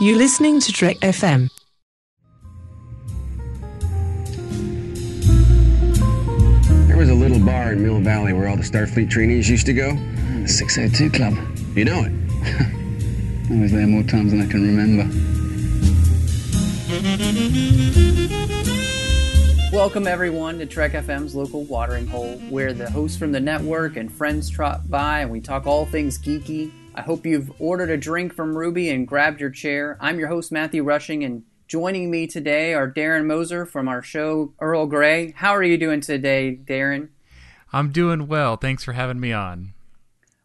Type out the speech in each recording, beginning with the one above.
You're listening to Trek FM. There was a little bar in Mill Valley where all the Starfleet trainees used to go. The 602 Club. You know it. I was there more times than I can remember. Welcome, everyone, to Trek FM's local watering hole, where the hosts from the network and friends trot by and we talk all things geeky. I hope you've ordered a drink from Ruby and grabbed your chair. I'm your host, Matthew Rushing, and joining me today are Darren Moser from our show, Earl Grey. How are you doing today, Darren? I'm doing well. Thanks for having me on.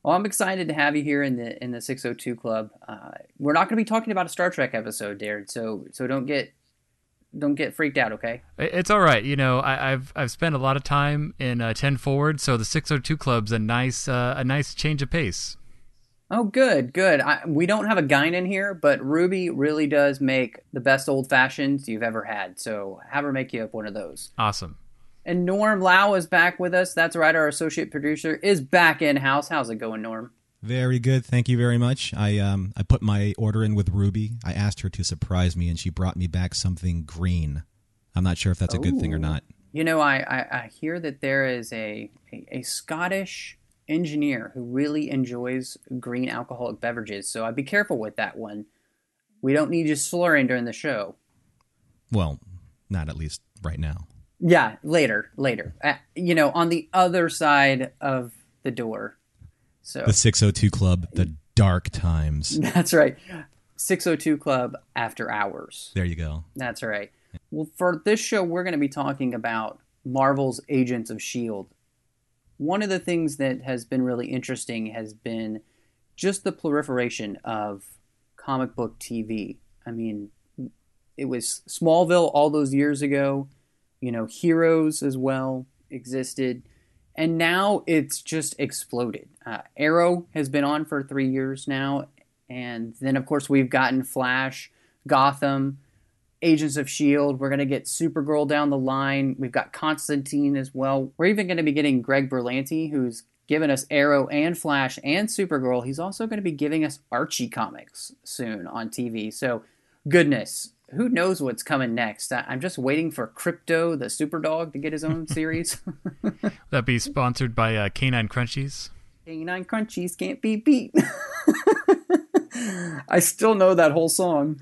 Well, I'm excited to have you here in the in the 602 Club. Uh, we're not going to be talking about a Star Trek episode, Darren, so so don't get don't get freaked out, okay? It's all right. You know, I, have I've spent a lot of time in uh, 10 forward, so the 602 Club's a nice uh, a nice change of pace. Oh, good, good. I, we don't have a Guinan in here, but Ruby really does make the best old fashions you've ever had. So have her make you up one of those. Awesome. And Norm Lao is back with us. That's right. Our associate producer is back in house. How's it going, Norm? Very good. Thank you very much. I um I put my order in with Ruby. I asked her to surprise me, and she brought me back something green. I'm not sure if that's a good thing or not. You know, I, I, I hear that there is a, a, a Scottish engineer who really enjoys green alcoholic beverages. So I'd be careful with that one. We don't need you slurring during the show. Well, not at least right now. Yeah, later, later. Uh, you know, on the other side of the door. So The 602 Club, the dark times. That's right. 602 Club after hours. There you go. That's right. Well, for this show, we're going to be talking about Marvel's Agents of S.H.I.E.L.D. One of the things that has been really interesting has been just the proliferation of comic book TV. I mean, it was Smallville all those years ago, you know, Heroes as well existed, and now it's just exploded. Uh, Arrow has been on for three years now, and then of course we've gotten Flash, Gotham, Agents of S.H.I.E.L.D. We're going to get Supergirl down the line. We've got Constantine as well. We're even going to be getting Greg Berlanti, who's given us Arrow and Flash and Supergirl. He's also going to be giving us Archie comics soon on TV. So, goodness, who knows what's coming next? I'm just waiting for Krypto, the Superdog, to get his own series. That be sponsored by uh, Canine Crunchies. Canine Crunchies can't be beat. I still know that whole song.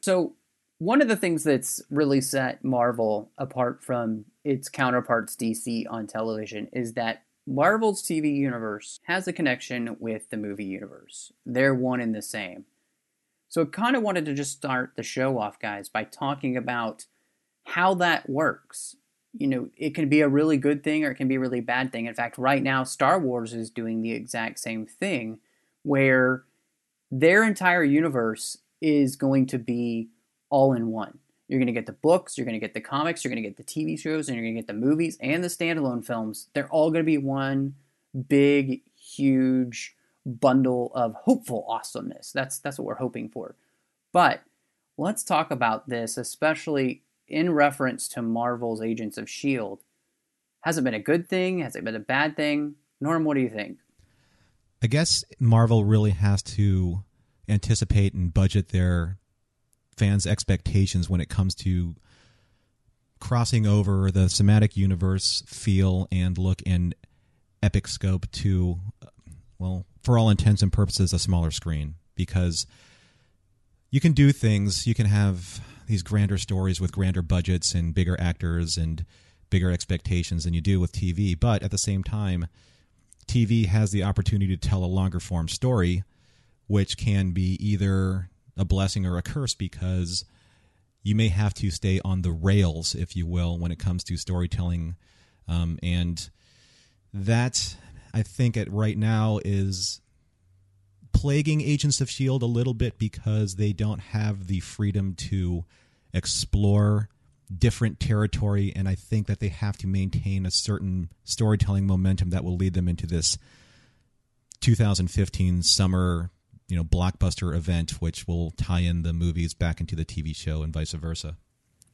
So, one of the things that's really set Marvel apart from its counterparts DC on television is that Marvel's TV universe has a connection with the movie universe. They're one and the same. So, I kind of wanted to just start the show off, guys, by talking about how that works. You know, it can be a really good thing or it can be a really bad thing. In fact, right now, Star Wars is doing the exact same thing where their entire universe is going to be all in one. You're going to get the books, you're going to get the comics, you're going to get the TV shows, and you're going to get the movies and the standalone films. They're all going to be one big, huge bundle of hopeful awesomeness. That's that's what we're hoping for. But let's talk about this, especially in reference to Marvel's Agents of Shield. Has it been a good thing? Has it been a bad thing? Norm, what do you think? I guess Marvel really has to anticipate and budget their fans' expectations when it comes to crossing over the cinematic universe feel and look in epic scope to, well, for all intents and purposes, a smaller screen. Because you can do things, you can have these grander stories with grander budgets and bigger actors and bigger expectations than you do with TV. But at the same time, TV has the opportunity to tell a longer form story, which can be either a blessing or a curse because you may have to stay on the rails, if you will, when it comes to storytelling. Um, and that, I think, at right now is plaguing Agents of S.H.I.E.L.D. a little bit because they don't have the freedom to explore different territory. And I think that they have to maintain a certain storytelling momentum that will lead them into this 2015 summer you know blockbuster event which will tie in the movies back into the TV show and vice versa.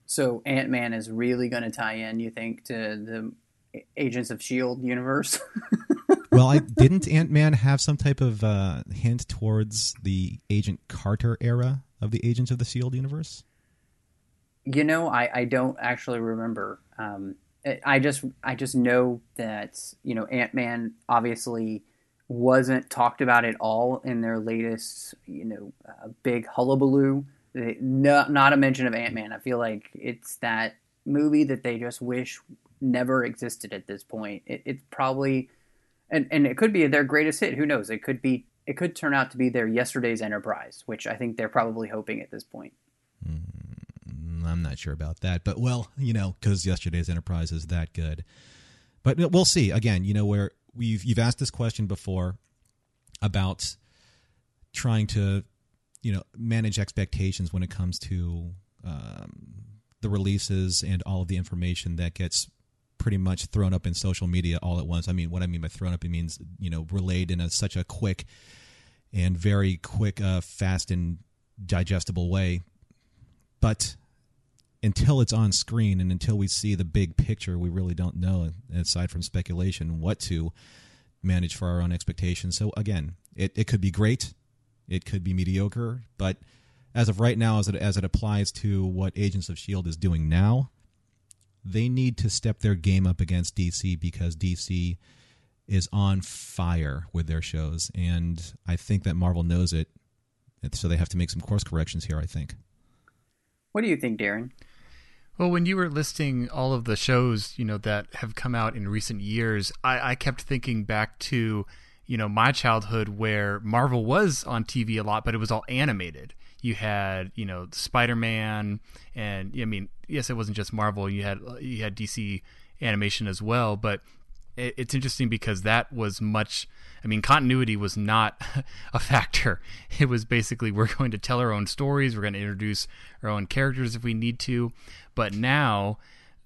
So Ant Man is really going to tie in, you think, to the Agents of Shield universe? well, I didn't Ant Man have some type of uh, hint towards the Agent Carter era of the Agents of the Shield universe? You know, I, I don't actually remember. Um, I just I just know that you know Ant Man obviously wasn't talked about at all in their latest you know uh, big hullabaloo. No, not a mention of Ant Man. I feel like it's that movie that they just wish never existed at this point. It, it's probably and and it could be their greatest hit. Who knows? It could be. It could turn out to be their yesterday's Enterprise, which I think they're probably hoping at this point. Mm, I'm not sure about that, but well, you know, because yesterday's Enterprise is that good. But we'll see. Again, you know, where we've you've asked this question before about trying to, you know, manage expectations when it comes to um, the releases and all of the information that gets pretty much thrown up in social media all at once. I mean, what I mean by thrown up, it means you know relayed in a, such a quick and very quick, uh, fast and digestible way. But until it's on screen and until we see the big picture, we really don't know, aside from speculation, what to manage for our own expectations. So again, it, it could be great, it could be mediocre, but as of right now, as it as it applies to what Agents of Shield is doing now, they need to step their game up against DC because DC is on fire with their shows, and I think that Marvel knows it, so they have to make some course corrections here. I think. What do you think, Darren? Well, when you were listing all of the shows, you know, that have come out in recent years, I, I kept thinking back to, you know, my childhood where Marvel was on TV a lot, but it was all animated you had you know Spider Man, and I mean, yes, it wasn't just Marvel. You had you had DC animation as well, but it, it's interesting because that was much. I mean, continuity was not a factor. It was basically we're going to tell our own stories, we're going to introduce our own characters if we need to, but now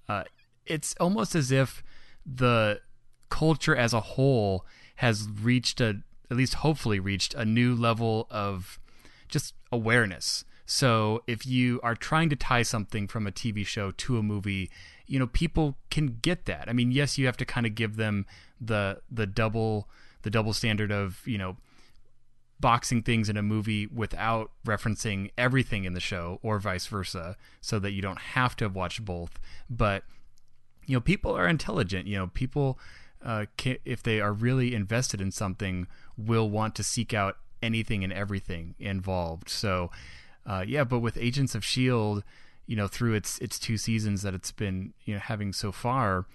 uh, it's almost as if the culture as a whole has reached a at least hopefully reached a new level of just awareness. So if you are trying to tie something from a TV show to a movie, you know, people can get that. I mean, yes, you have to kind of give them the the double the double standard of, you know, boxing things in a movie without referencing everything in the show or vice versa so that you don't have to have watched both. But you know, people are intelligent, you know, people uh, can, if they are really invested in something will want to seek out anything and everything involved. So, uh, yeah, but with Agents of Shield, you know, through its its two seasons that it's been you know having so far,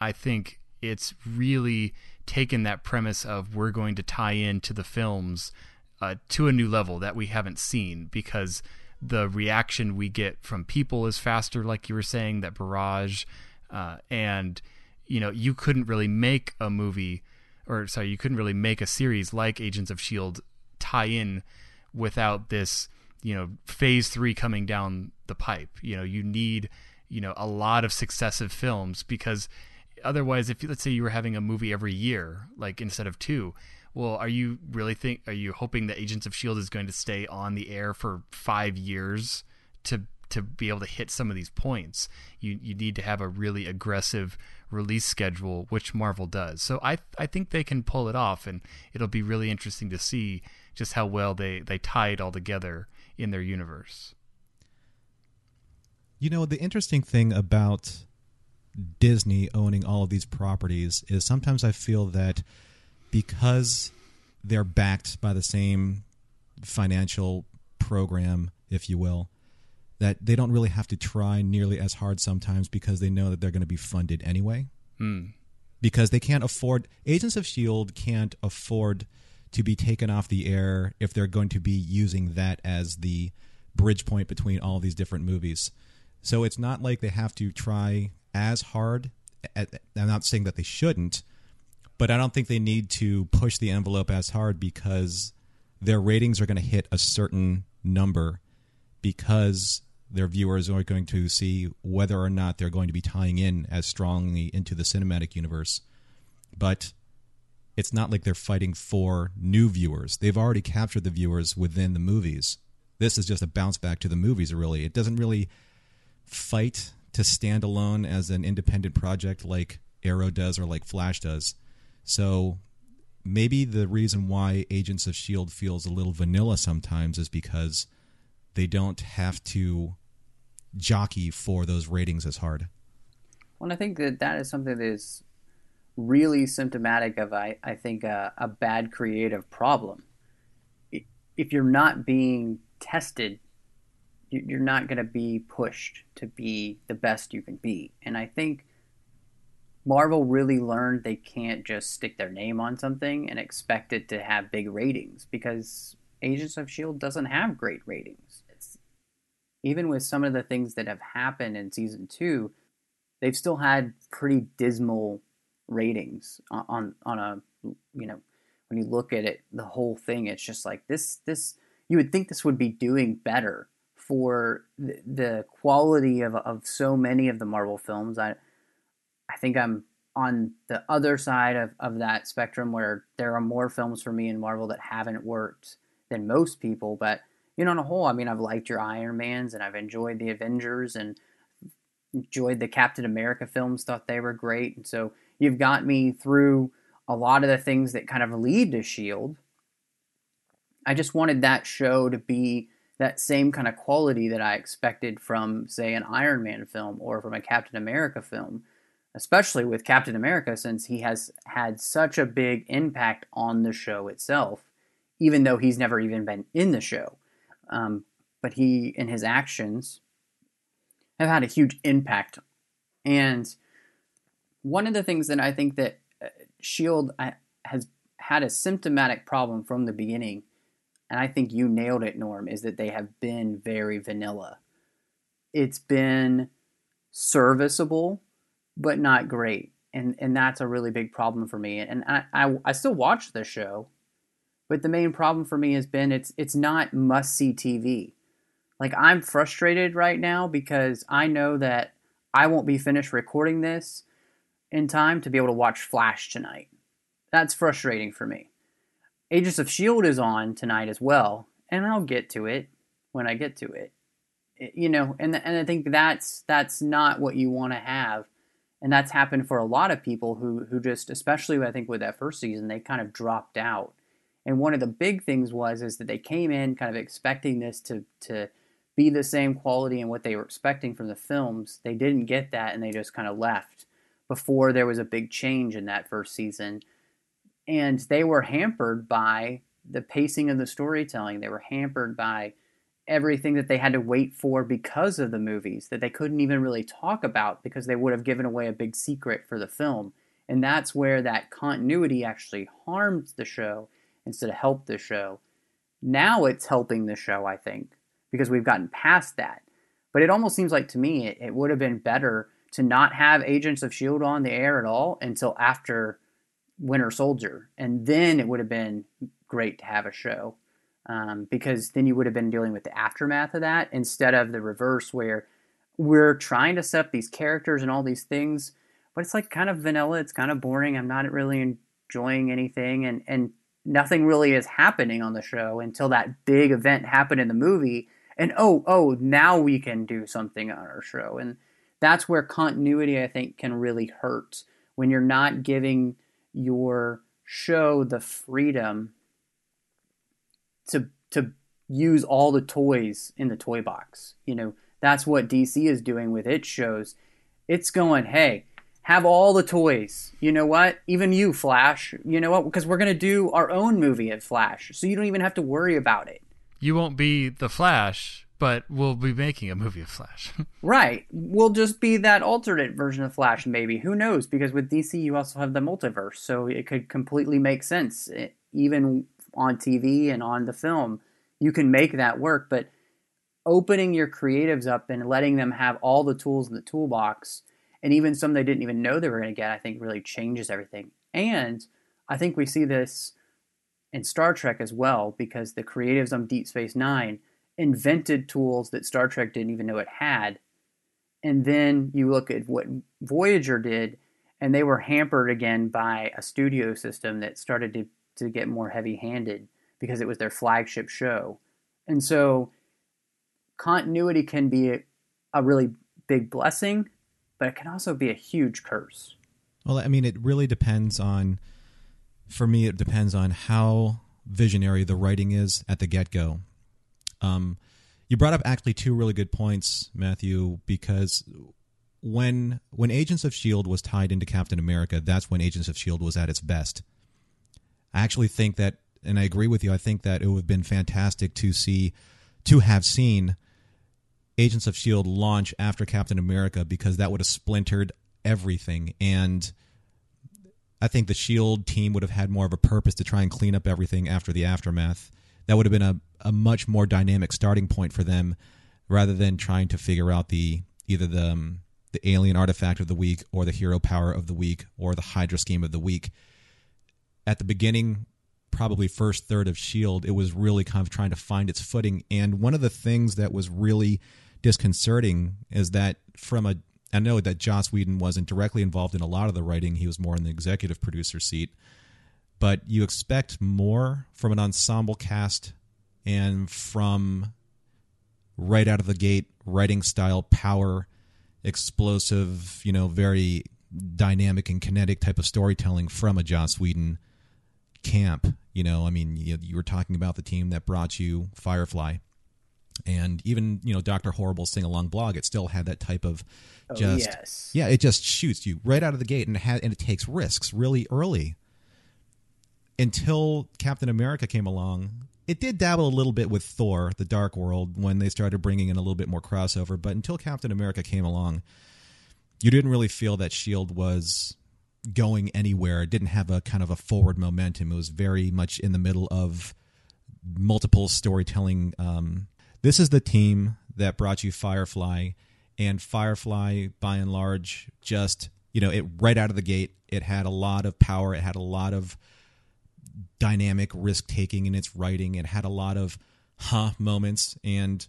I think it's really taken that premise of we're going to tie into the films uh, to a new level that we haven't seen because the reaction we get from people is faster, like you were saying, that barrage, uh, and you know, you couldn't really make a movie or sorry, you couldn't really make a series like Agents of Shield tie in without this, you know, phase three coming down the pipe. You know, you need, you know, a lot of successive films because otherwise, if let's say you were having a movie every year, like instead of two, well, are you really think are you hoping that Agents of Shield is going to stay on the air for five years to to be able to hit some of these points? You you need to have a really aggressive release schedule, which Marvel does. So I I think they can pull it off, and it'll be really interesting to see just how well they they tie it all together in their universe. You know, the interesting thing about Disney owning all of these properties is sometimes I feel that because they're backed by the same financial program, if you will, that they don't really have to try nearly as hard sometimes because they know that they're going to be funded anyway. Hmm. Because they can't afford Agents of Shield can't afford to be taken off the air if they're going to be using that as the bridge point between all these different movies. So it's not like they have to try as hard. At, I'm not saying that they shouldn't, but I don't think they need to push the envelope as hard because their ratings are going to hit a certain number because their viewers are going to see whether or not they're going to be tying in as strongly into the cinematic universe. But it's not like they're fighting for new viewers. They've already captured the viewers within the movies. This is just a bounce back to the movies, really. It doesn't really fight to stand alone as an independent project like Arrow does or like Flash does. So maybe the reason why Agents of S.H.I.E.L.D. feels a little vanilla sometimes is because they don't have to jockey for those ratings as hard. Well, I think that that is something that is really symptomatic of, I, I think, a, a bad creative problem. If you're not being tested, you're not going to be pushed to be the best you can be. And I think Marvel really learned they can't just stick their name on something and expect it to have big ratings because Agents of S.H.I.E.L.D. doesn't have great ratings. It's, even with some of the things that have happened in season two, they've still had pretty dismal ratings on, on, on a, you know, when you look at it, the whole thing, it's just like this, this, you would think this would be doing better for the, the quality of, of so many of the Marvel films. I, I think I'm on the other side of, of that spectrum where there are more films for me in Marvel that haven't worked than most people. But, you know, on a whole, I mean, I've liked your Iron Mans and I've enjoyed the Avengers and enjoyed the Captain America films, thought they were great. And so you've got me through a lot of the things that kind of lead to S.H.I.E.L.D. I just wanted that show to be that same kind of quality that I expected from, say, an Iron Man film or from a Captain America film especially with Captain America, since he has had such a big impact on the show itself, even though he's never even been in the show. Um, but he and his actions have had a huge impact. And one of the things that I think that uh, Shield uh, has had a symptomatic problem from the beginning, and I think you nailed it, Norm, is that they have been very vanilla. It's been serviceable but not great. And and that's a really big problem for me. And I, I, I still watch the show, but the main problem for me has been it's it's not must see TV. Like I'm frustrated right now because I know that I won't be finished recording this in time to be able to watch Flash tonight. That's frustrating for me. Agents of Shield is on tonight as well, and I'll get to it when I get to it. You know, and and I think that's that's not what you want to have and that's happened for a lot of people who who just especially I think with that first season they kind of dropped out. And one of the big things was is that they came in kind of expecting this to to be the same quality and what they were expecting from the films. They didn't get that and they just kind of left before there was a big change in that first season. And they were hampered by the pacing of the storytelling. They were hampered by everything that they had to wait for because of the movies that they couldn't even really talk about because they would have given away a big secret for the film. And that's where that continuity actually harmed the show instead of helped the show. Now it's helping the show, I think, because we've gotten past that. But it almost seems like to me it, it would have been better to not have Agents of S.H.I.E.L.D. on the air at all until after Winter Soldier. And then it would have been great to have a show um, because then you would have been dealing with the aftermath of that instead of the reverse where we're trying to set up these characters and all these things, but it's like kind of vanilla. It's kind of boring. I'm not really enjoying anything, and and nothing really is happening on the show until that big event happened in the movie. And oh, oh, now we can do something on our show, and that's where continuity I think can really hurt when you're not giving your show the freedom to to use all the toys in the toy box. You know, that's what DC is doing with its shows. It's going, hey, have all the toys. You know what? Even you, Flash. You know what? Because we're going to do our own movie at Flash. So you don't even have to worry about it. You won't be the Flash, but we'll be making a movie of Flash. right. We'll just be that alternate version of Flash, maybe. Who knows? Because with DC, you also have the multiverse. So it could completely make sense, even on TV and on the film, you can make that work. But opening your creatives up and letting them have all the tools in the toolbox, and even some they didn't even know they were going to get, I think really changes everything. And I think we see this in Star Trek as well, because the creatives on Deep Space Nine invented tools that Star Trek didn't even know it had. And then you look at what Voyager did, and they were hampered again by a studio system that started to to get more heavy handed because it was their flagship show. And so continuity can be a, a, really big blessing, but it can also be a huge curse. Well, I mean, it really depends on, for me, it depends on how visionary the writing is at the get go. Um, You brought up actually two really good points, Matthew, because when when Agents of Shield was tied into Captain America, that's when Agents of Shield was at its best. I actually think that and I agree with you. I think that it would have been fantastic to see to have seen Agents of Shield launch after Captain America because that would have splintered everything and I think the Shield team would have had more of a purpose to try and clean up everything after the aftermath. That would have been a, a much more dynamic starting point for them rather than trying to figure out the either the um, the alien artifact of the week or the hero power of the week or the Hydra scheme of the week. At the beginning, probably first third of Shield, it was really kind of trying to find its footing. And one of the things that was really disconcerting is that from a I know that Joss Whedon wasn't directly involved in a lot of the writing; he was more in the executive producer seat. But you expect more from an ensemble cast and from right out of the gate writing style, power, explosive, you know, very dynamic and kinetic type of storytelling from a Joss Whedon camp. You know, I mean, you, you were talking about the team that brought you Firefly, and even you know Doctor Horrible sing along blog. It still had that type of Oh, just yes. yeah, it just shoots you right out of the gate, and it had, and it takes risks really early. Until Captain America came along, it did dabble a little bit with Thor: The Dark World when they started bringing in a little bit more crossover. But until Captain America came along, you didn't really feel that Shield was going anywhere. It didn't have a kind of a forward momentum. It was very much in the middle of multiple storytelling. Um, this is the team that brought you Firefly, and Firefly, by and large, just you know, it right out of the gate, it had a lot of power. It had a lot of dynamic risk taking in its writing. It had a lot of huh moments, and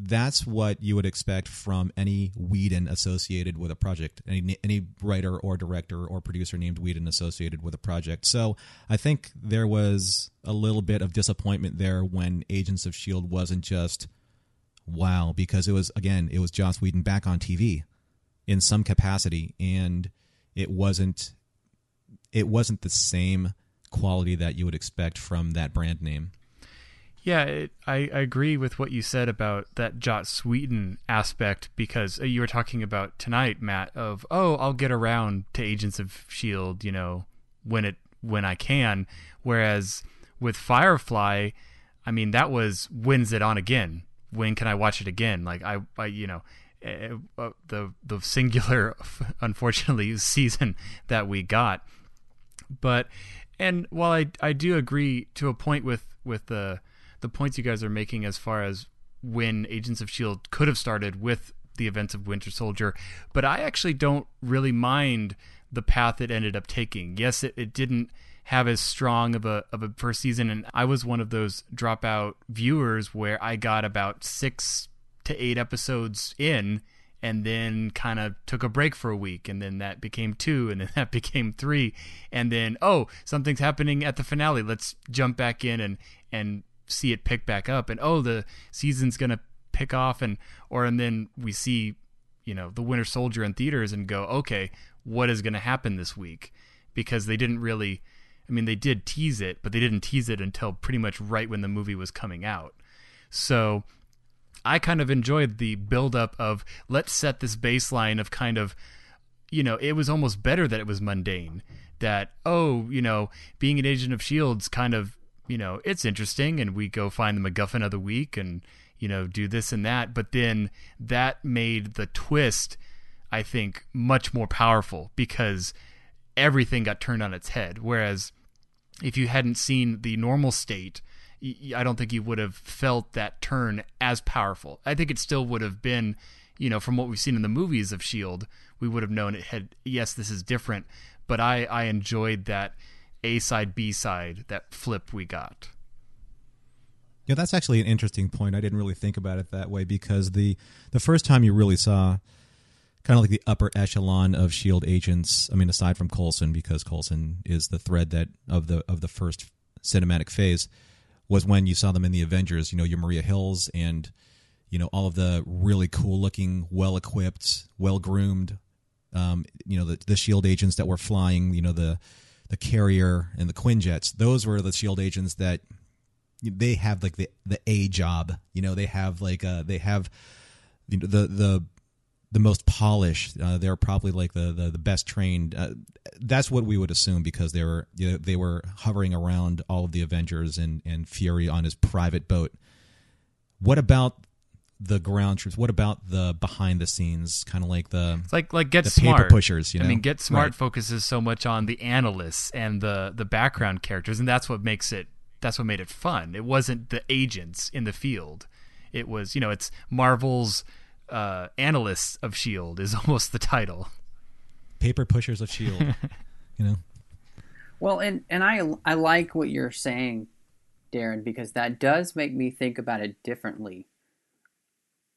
that's what you would expect from any Whedon associated with a project, any any writer or director or producer named Whedon associated with a project. So I think there was a little bit of disappointment there when Agents of Shield wasn't just wow because it was again it was Joss Whedon back on TV in some capacity and it wasn't it wasn't the same quality that you would expect from that brand name. Yeah, it, I, I agree with what you said about that Joss Whedon aspect because uh, you were talking about tonight, Matt, of oh, I'll get around to Agents of Shield, you know, when it when I can. Whereas with Firefly, I mean, that was when's it on again? When can I watch it again? Like I, I you know, uh, uh, the the singular, unfortunately, season that we got. But and while I I do agree to a point with with the the points you guys are making as far as when Agents of Shield could have started with the events of Winter Soldier, but I actually don't really mind the path it ended up taking. Yes, it, it didn't have as strong of a of a first season, and I was one of those dropout viewers where I got about six to eight episodes in and then kind of took a break for a week and then that became two and then that became three and then oh something's happening at the finale. Let's jump back in and and see it pick back up and oh the season's gonna pick off and or and then we see you know the winter soldier in theaters and go okay what is gonna happen this week? Because they didn't really i mean they did tease it but they didn't tease it until pretty much right when the movie was coming out. So I kind of enjoyed the buildup of let's set this baseline of kind of, you know, it was almost better that it was mundane. That, oh, you know, being an agent of S.H.I.E.L.D.'s kind of, you know, it's interesting and we go find the MacGuffin of the week and, you know, do this and that. But then that made the twist, I think, much more powerful because everything got turned on its head. Whereas if you hadn't seen the normal state, I don't think you would have felt that turn as powerful. I think it still would have been, you know, from what we've seen in the movies of Shield, we would have known it had yes, this is different. But I I enjoyed that A side B side that flip we got. Yeah, that's actually an interesting point. I didn't really think about it that way because the the first time you really saw kind of like the upper echelon of Shield agents. I mean, aside from Coulson, because Coulson is the thread that of the of the first cinematic phase was when you saw them in the Avengers. You know, your Maria Hills and you know all of the really cool looking, well equipped, well groomed, um, you know the the Shield agents that were flying. You know the the carrier and the Quinjets. Those were the Shield agents that they have like the the A job. You know, they have like uh they have you know, the the the most polished. Uh, they're probably like the the, the best trained. Uh, that's what we would assume because they were you know, they were hovering around all of the Avengers and and Fury on his private boat. What about the ground troops? What about the behind the scenes, kind of like the It's like like get the smart paper pushers? You know, I mean, Get Smart Right. focuses so much on the analysts and the the background characters, and that's what makes it. That's what made it fun. It wasn't the agents in the field. It was, you know, it's Marvel's uh, analysts of Shield is almost the title. paper pushers of Shield. You know, Well, and and I I like what you're saying, Darren, because that does make me think about it differently.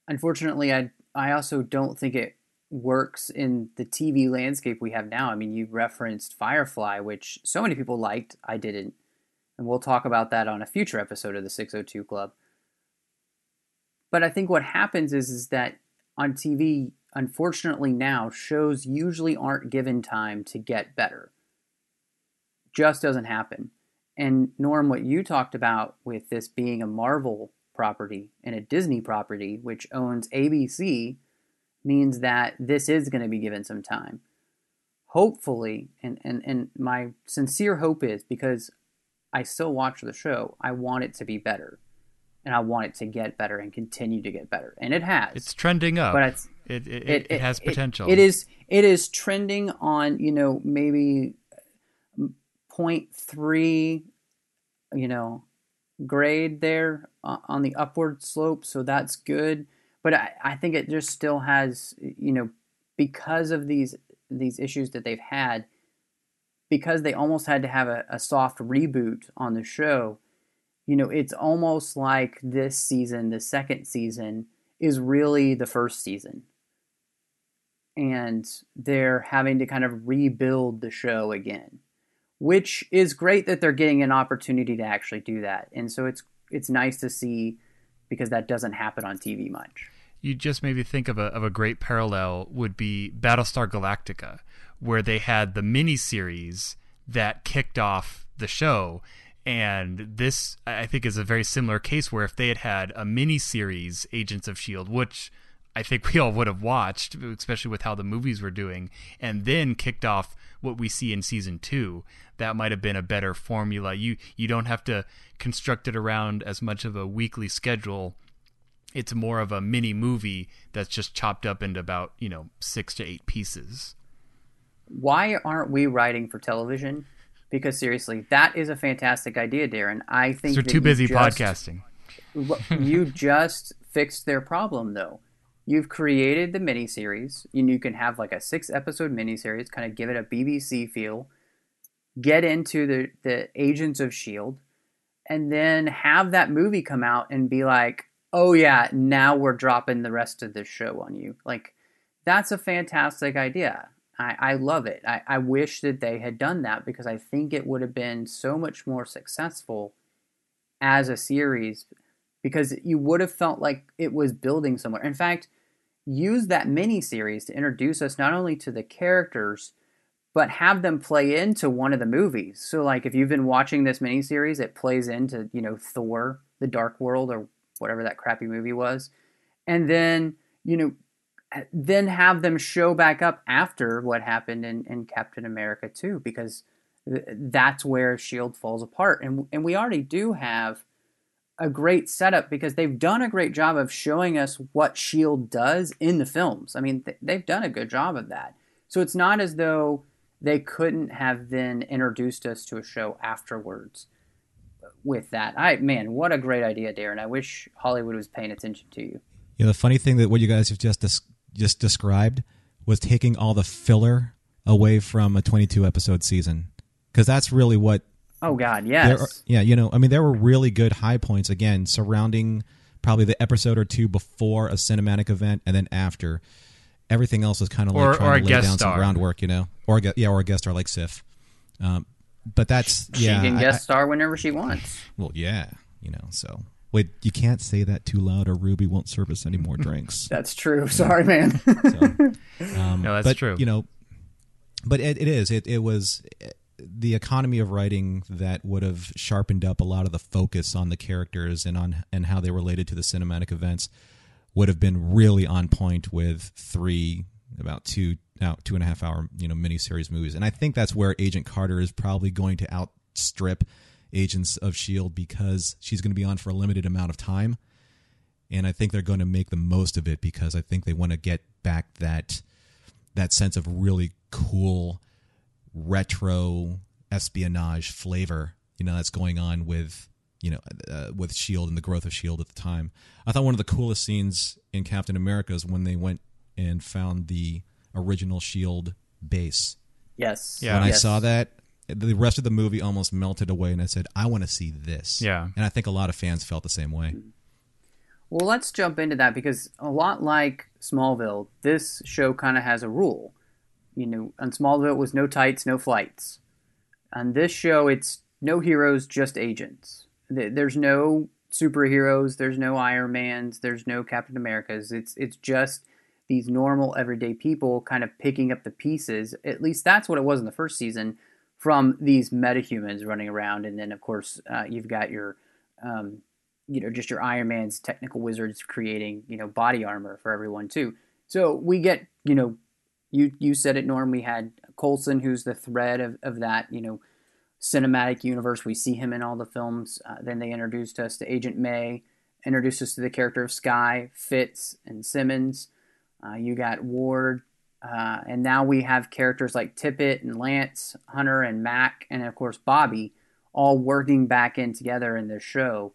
Unfortunately, I I also don't think it works in the TV landscape we have now. I mean, you referenced Firefly, which so many people liked. I didn't, and we'll talk about that on a future episode of the 602 Club. But I think what happens is is that on TV, unfortunately now, shows usually aren't given time to get better just doesn't happen. And Norm, what you talked about with this being a Marvel property and a Disney property, which owns ABC, means that this is going to be given some time. Hopefully, and, and, and my sincere hope is because I still watch the show, I want it to be better. And I want it to get better and continue to get better. And it has. It's trending up. But it's it it, it, it has potential. it is it is trending on you know maybe 0.3 you know grade there uh, on the upward slope, so that's good. But I, I think it just still has you know because of these these issues that they've had because they almost had to have a, a soft reboot on the show you know it's almost like this season the second season is really the first season. And they're having to kind of rebuild the show again which is great that they're getting an opportunity to actually do that. And so it's it's nice to see because that doesn't happen on TV much. You just maybe think of a of a great parallel would be Battlestar Galactica, where they had the mini series that kicked off the show. And this, I think, is a very similar case where if they had had a mini series, Agents of S.H.I.E.L.D., which I think we all would have watched, especially with how the movies were doing, and then kicked off what we see in season two, that might have been a better formula. You you don't have to construct it around as much of a weekly schedule it's more of a mini movie that's just chopped up into about you know six to eight pieces why aren't we writing for television because seriously that is a fantastic idea darren. I think they're too busy just- podcasting. You just fixed their problem though. You've created the miniseries and you can have like a six episode miniseries kind of give it a bbc feel get into the, the agents of shield and then have that movie come out and be like oh yeah now we're dropping the rest of the show on you. Like that's a fantastic idea i, I love it I, I wish that they had done that because i think it would have been so much more successful as a series because you would have felt like it was building somewhere in fact use that mini series to introduce us not only to the characters but have them play into one of the movies. So like if you've been watching this mini series, it plays into, you know, Thor, the Dark World or whatever that crappy movie was. And then, you know, then have them show back up after what happened in, in Captain America 2 because th- that's where Shield falls apart. And and we already do have a great setup because they've done a great job of showing us what Shield does in the films. I mean, th- they've done a good job of that. So it's not as though they couldn't have then introduced us to a show afterwards with that. I man, what a great idea, Darren. I wish Hollywood was paying attention to you. You know, the funny thing that what you guys have just des- just described was taking all the filler away from a 22 episode season because that's really what Oh God, yes. are, yeah, you know, I mean, there were really good high points again surrounding probably the episode or two before a cinematic event and then after. Everything else was kind of like Or- trying or to lay down star. some groundwork, you know, or a, yeah, or a guest star like Sif. Um, but that's she yeah, can I- guest star whenever she wants. Well, yeah, you know. So wait, you can't say that too loud, or Ruby won't serve us any more drinks. That's true. Sorry, man. So, um, No, that's but, true. You know, but it, it is. It it was the economy of writing that would have sharpened up a lot of the focus on the characters and on and how they related to the cinematic events would have been really on point with three about two now two and a half hour you know miniseries movies, and I think that's where Agent Carter is probably going to outstrip Agents of Shield because she's going to be on for a limited amount of time, and I think they're going to make the most of it because I think they want to get back that that sense of really cool retro espionage flavor you know that's going on with you know uh, with shield and the growth of shield at the time i thought one of the coolest scenes in captain america is when they went and found the original shield base Yes. Yeah. when i saw that the rest of the movie almost melted away and i said i want to see this Yeah. and i think a lot of fans felt the same way Well, let's jump into that because a lot like Smallville, this show kind of has a rule. You know, on Smallville it was no tights, no flights. On this show, it's no heroes, just agents. There's no superheroes, there's no Iron Mans, there's no Captain Americas. It's it's just these normal everyday people kind of picking up the pieces. At least that's what it was in the first season from these metahumans running around, and then of course uh, you've got your um, you know just your Iron Man's technical wizards creating you know body armor for everyone too. So we get you know you you said it Norm we had Coulson who's the thread of, of that you know cinematic universe. We see him in all the films. Uh, then they introduced us to Agent May, introduced us to the character of Skye, Fitz, and Simmons. Uh, you got Ward, uh, and now we have characters like Triplett and Lance, Hunter and Mac, and of course Bobbi, all working back in together in this show.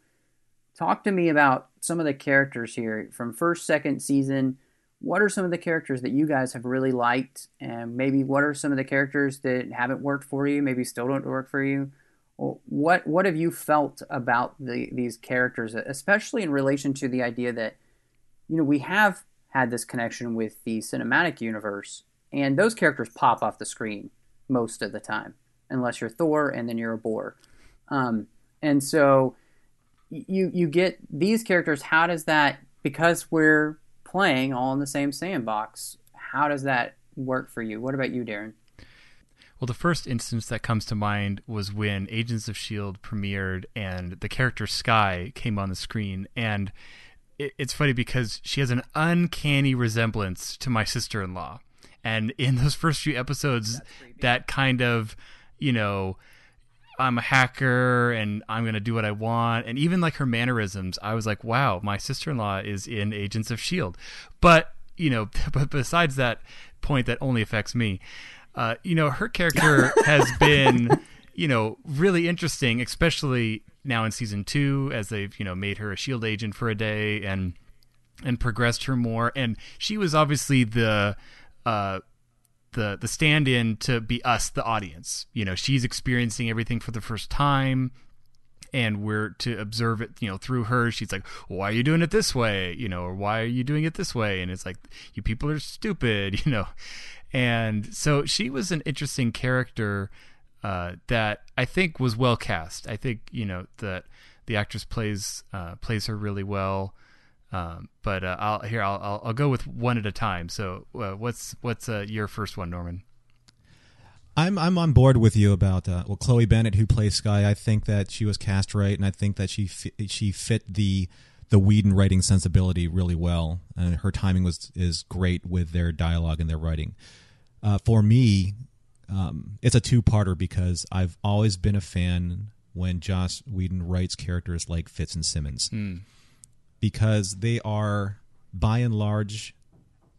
Talk to me about some of the characters here from first, second season. What are some of the characters that you guys have really liked, and maybe what are some of the characters that haven't worked for you, maybe still don't work for you? What what have you felt about the, these characters, especially in relation to the idea that you know we have had this connection with the cinematic universe, and those characters pop off the screen most of the time, unless you're Thor and then you're a bore. Um, and so you you get these characters. How does that? Because we're playing all in the same sandbox. How does that work for you? What about you, Darren? Well, the first instance that comes to mind was when Agents of S.H.I.E.L.D. premiered and the character Skye came on the screen. And it, it's funny because she has an uncanny resemblance to my sister in law. And in those first few episodes, that kind of, you know, I'm a hacker and I'm going to do what I want. And even like her mannerisms, I was like, wow, my sister in law is in Agents of S.H.I.E.L.D. But, you know, but besides that point that only affects me, uh, you know, her character has been, you know, really interesting, especially now in season two, as they've, you know, made her a shield agent for a day and and progressed her more. And she was obviously the uh the the stand-in to be us, the audience. You know, she's experiencing everything for the first time and we're to observe it you know through her she's like why are you doing it this way you know or why are you doing it this way and it's like you people are stupid you know and so she was an interesting character uh, that I think was well cast. I think you know that the actress plays uh, plays her really well. Um, but uh, I'll here I'll, I'll I'll go with one at a time. So uh, what's what's uh, your first one, Norman? I'm I'm on board with you about well Chloe Bennet who plays Skye. I think that she was cast right, and I think that she fi- she fit the the Whedon writing sensibility really well, and her timing was is great with their dialogue and their writing. For me, um, it's a two parter because I've always been a fan when Joss Whedon writes characters like Fitz and Simmons because they are by and large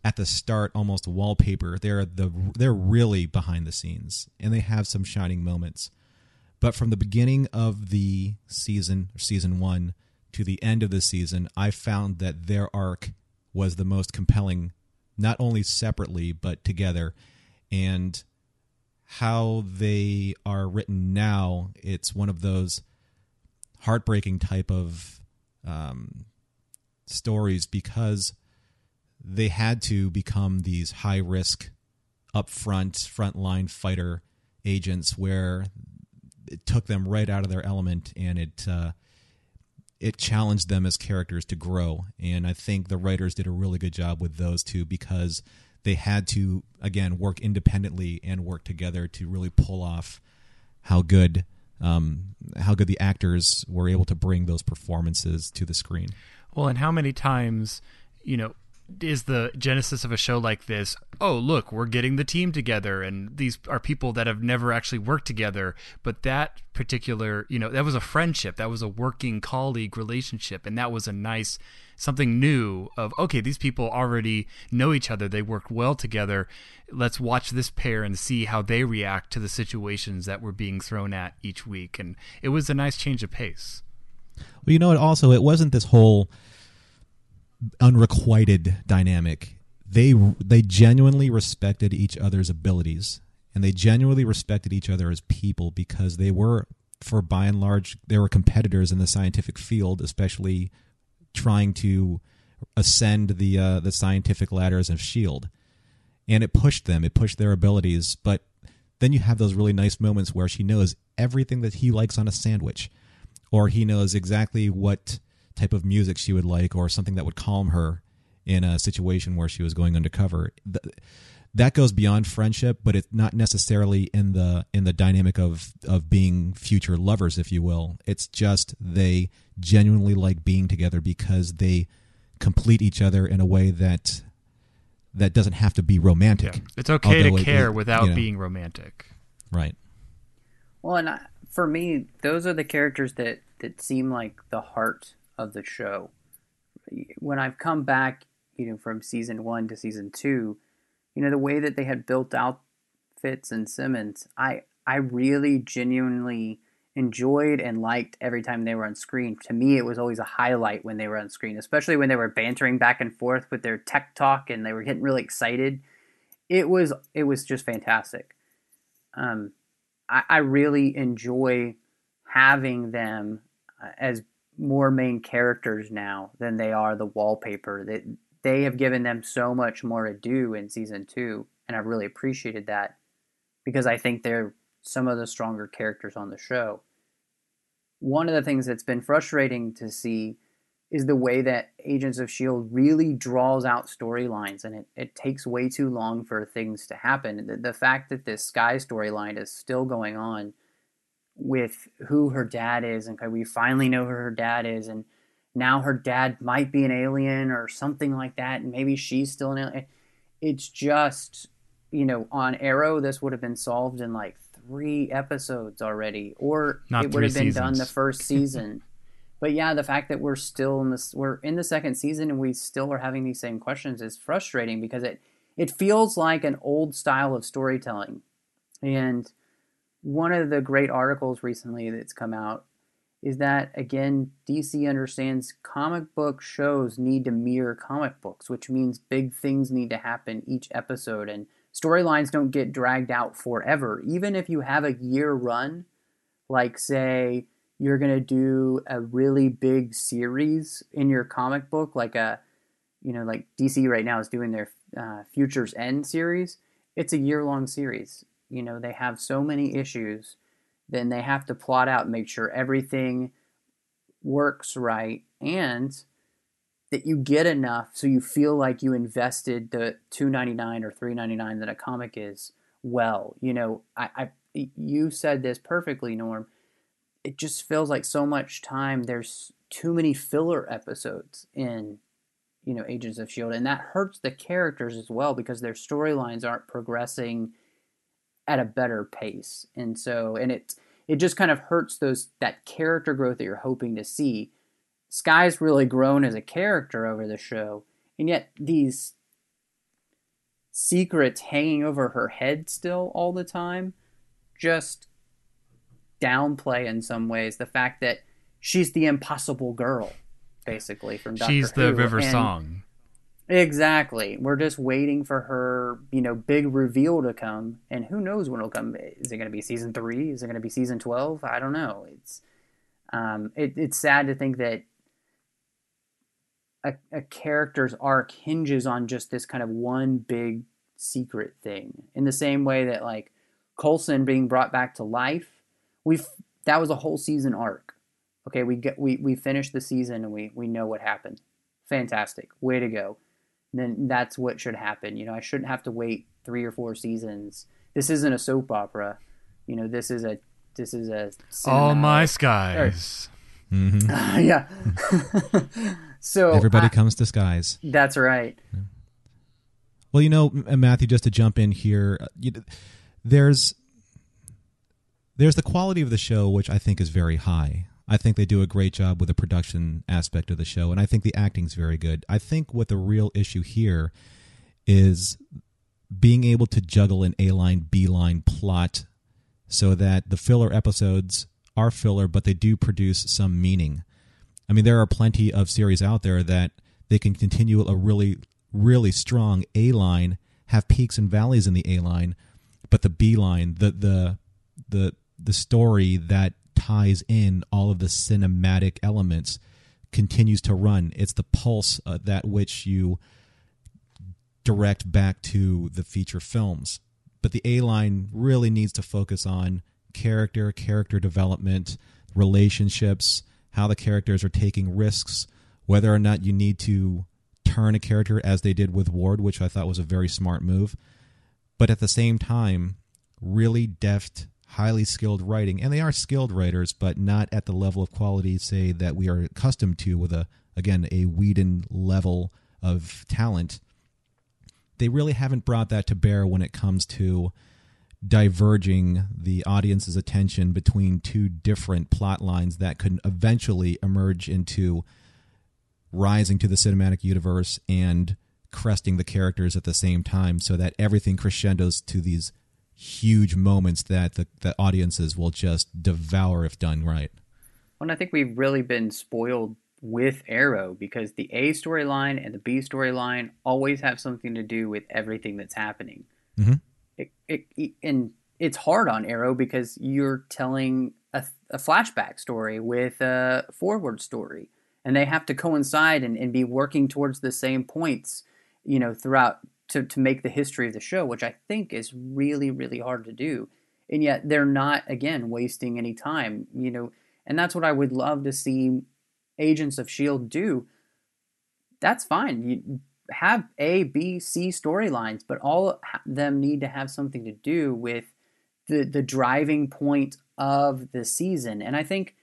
at the start almost wallpaper. They're the they're really behind the scenes and they have some shining moments. But from the beginning of the season, season 1 to the end of the season, I found that their arc was the most compelling not only separately but together and how they are written now, it's one of those heartbreaking type of um, stories because they had to become these high risk, upfront, frontline fighter agents where it took them right out of their element and it uh, it challenged them as characters to grow. And I think the writers did a really good job with those two because they had to again work independently and work together to really pull off how good um, how good the actors were able to bring those performances to the screen. Well, and how many times, you know, is the genesis of a show like this oh look we're getting the team together and these are people that have never actually worked together but that particular you know that was a friendship that was a working colleague relationship and that was a nice something new of okay these people already know each other. They work well together. Let's watch this pair and see how they react to the situations that were being thrown at each week. And it was a nice change of pace. Well you know it also it wasn't this whole unrequited dynamic. They they genuinely respected each other's abilities, and they genuinely respected each other as people because they were, for by and large, they were competitors in the scientific field, especially trying to ascend the uh, the scientific ladders of Shield, and it pushed them. It pushed their abilities, but then you have those really nice moments where she knows everything that he likes on a sandwich, or he knows exactly what type of music she would like or something that would calm her in a situation where she was going undercover. That goes beyond friendship, but it's not necessarily in the in the dynamic of of being future lovers, if you will. It's just they genuinely like being together because they complete each other in a way that that doesn't have to be romantic. Yeah. It's okay to care it, without you know, being romantic. Right. Well, and I, for me, those are the characters that that seem like the heart of the show. When I've come back, you know, from season one to season two, you know, the way that they had built out Fitz and Simmons, I I really genuinely enjoyed and liked every time they were on screen. To me, it was always a highlight when they were on screen, especially when they were bantering back and forth with their tech talk and they were getting really excited. It was it was just fantastic. Um, I, I really enjoy having them uh, as more main characters now than they are the wallpaper. That they have given them so much more to do in season two, and I've really appreciated that because I think they're some of the stronger characters on the show. One of the things that's been frustrating to see is the way that Agents of S.H.I.E.L.D. really draws out storylines and it, it takes way too long for things to happen. The, the fact that this Skye storyline is still going on with who her dad is and we finally know who her dad is and now her dad might be an alien or something like that and maybe she's still an alien. It's just you know on arrow this would have been solved in like three episodes already or Not it would have been seasons. done the first season. But yeah the fact that we're still in this we're in the second season and we still are having these same questions is frustrating because it it feels like an old style of storytelling. And one of the great articles recently that's come out is that again DC understands comic book shows need to mirror comic books, which means big things need to happen each episode and storylines don't get dragged out forever. Even if you have a year run, like say you're going to do a really big series in your comic book like a you know like DC right now is doing their uh, Futures End series, it's a year long series you know they have so many issues then they have to plot out and make sure everything works right and that you get enough so you feel like you invested the 299 or 399 that a comic is well. You know I, I you said this perfectly norm. It just feels like so much time there's too many filler episodes in you know agents of shield and that hurts the characters as well because their storylines aren't progressing at a better pace. And so, and it it just kind of hurts those that character growth that you're hoping to see. Skye's really grown as a character over the show, and yet these secrets hanging over her head still all the time just downplay in some ways the fact that she's the impossible girl basically from Doctor She's the River and, Song. Exactly. We're just waiting for her, you know, big reveal to come, and who knows when it'll come? Is it going to be season three? Is it going to be season twelve? I don't know. It's um, it, it's sad to think that a, a character's arc hinges on just this kind of one big secret thing. In the same way that like Coulson being brought back to life, we that was a whole season arc. Okay, we get we we finished the season and we we know what happened. Fantastic, way to go then that's what should happen. You know, I shouldn't have to wait three or four seasons. This isn't a soap opera. You know, this is a this is a All my cinematic- Skyes. yeah. so Everybody I- comes to skies. that's right. Well, you know, Matthew, just to jump in here, uh, you, there's there's the quality of the show, which I think is very high. I think they do a great job with the production aspect of the show, and I think the acting's very good. I think what the real issue here is being able to juggle an A line, B line plot so that the filler episodes are filler, but they do produce some meaning. I mean, there are plenty of series out there that they can continue a really, really strong A line, have peaks and valleys in the A line, but the B line, the the the the story that ties in all of the cinematic elements continues to run. It's the pulse uh, that which you direct back to the feature films. But the A line really needs to focus on character, character development, relationships, how the characters are taking risks, whether or not you need to turn a character as they did with Ward, which I thought was a very smart move. But at the same time, really deft, highly skilled writing, and they are skilled writers, but not at the level of quality, say, that we are accustomed to with a again a Whedon level of talent. They really haven't brought that to bear when it comes to diverging the audience's attention between two different plot lines that could eventually emerge into rising to the cinematic universe and cresting the characters at the same time so that everything crescendos to these huge moments that the, the audiences will just devour if done right. Well, and I think we've really been spoiled with Arrow because the A storyline and the B storyline always have something to do with everything that's happening. Mhm. It, it, and it's hard on Arrow because you're telling a, a flashback story with a forward story, and they have to coincide and, and be working towards the same points, you know, throughout to, to make the history of the show, which I think is really, really hard to do. And yet they're not, again, wasting any time, you know, and that's what I would love to see Agents of S.H.I.E.L.D. Do. That's fine. You have A, B, C storylines, but all of them need to have something to do with the, the driving point of the season. And I think,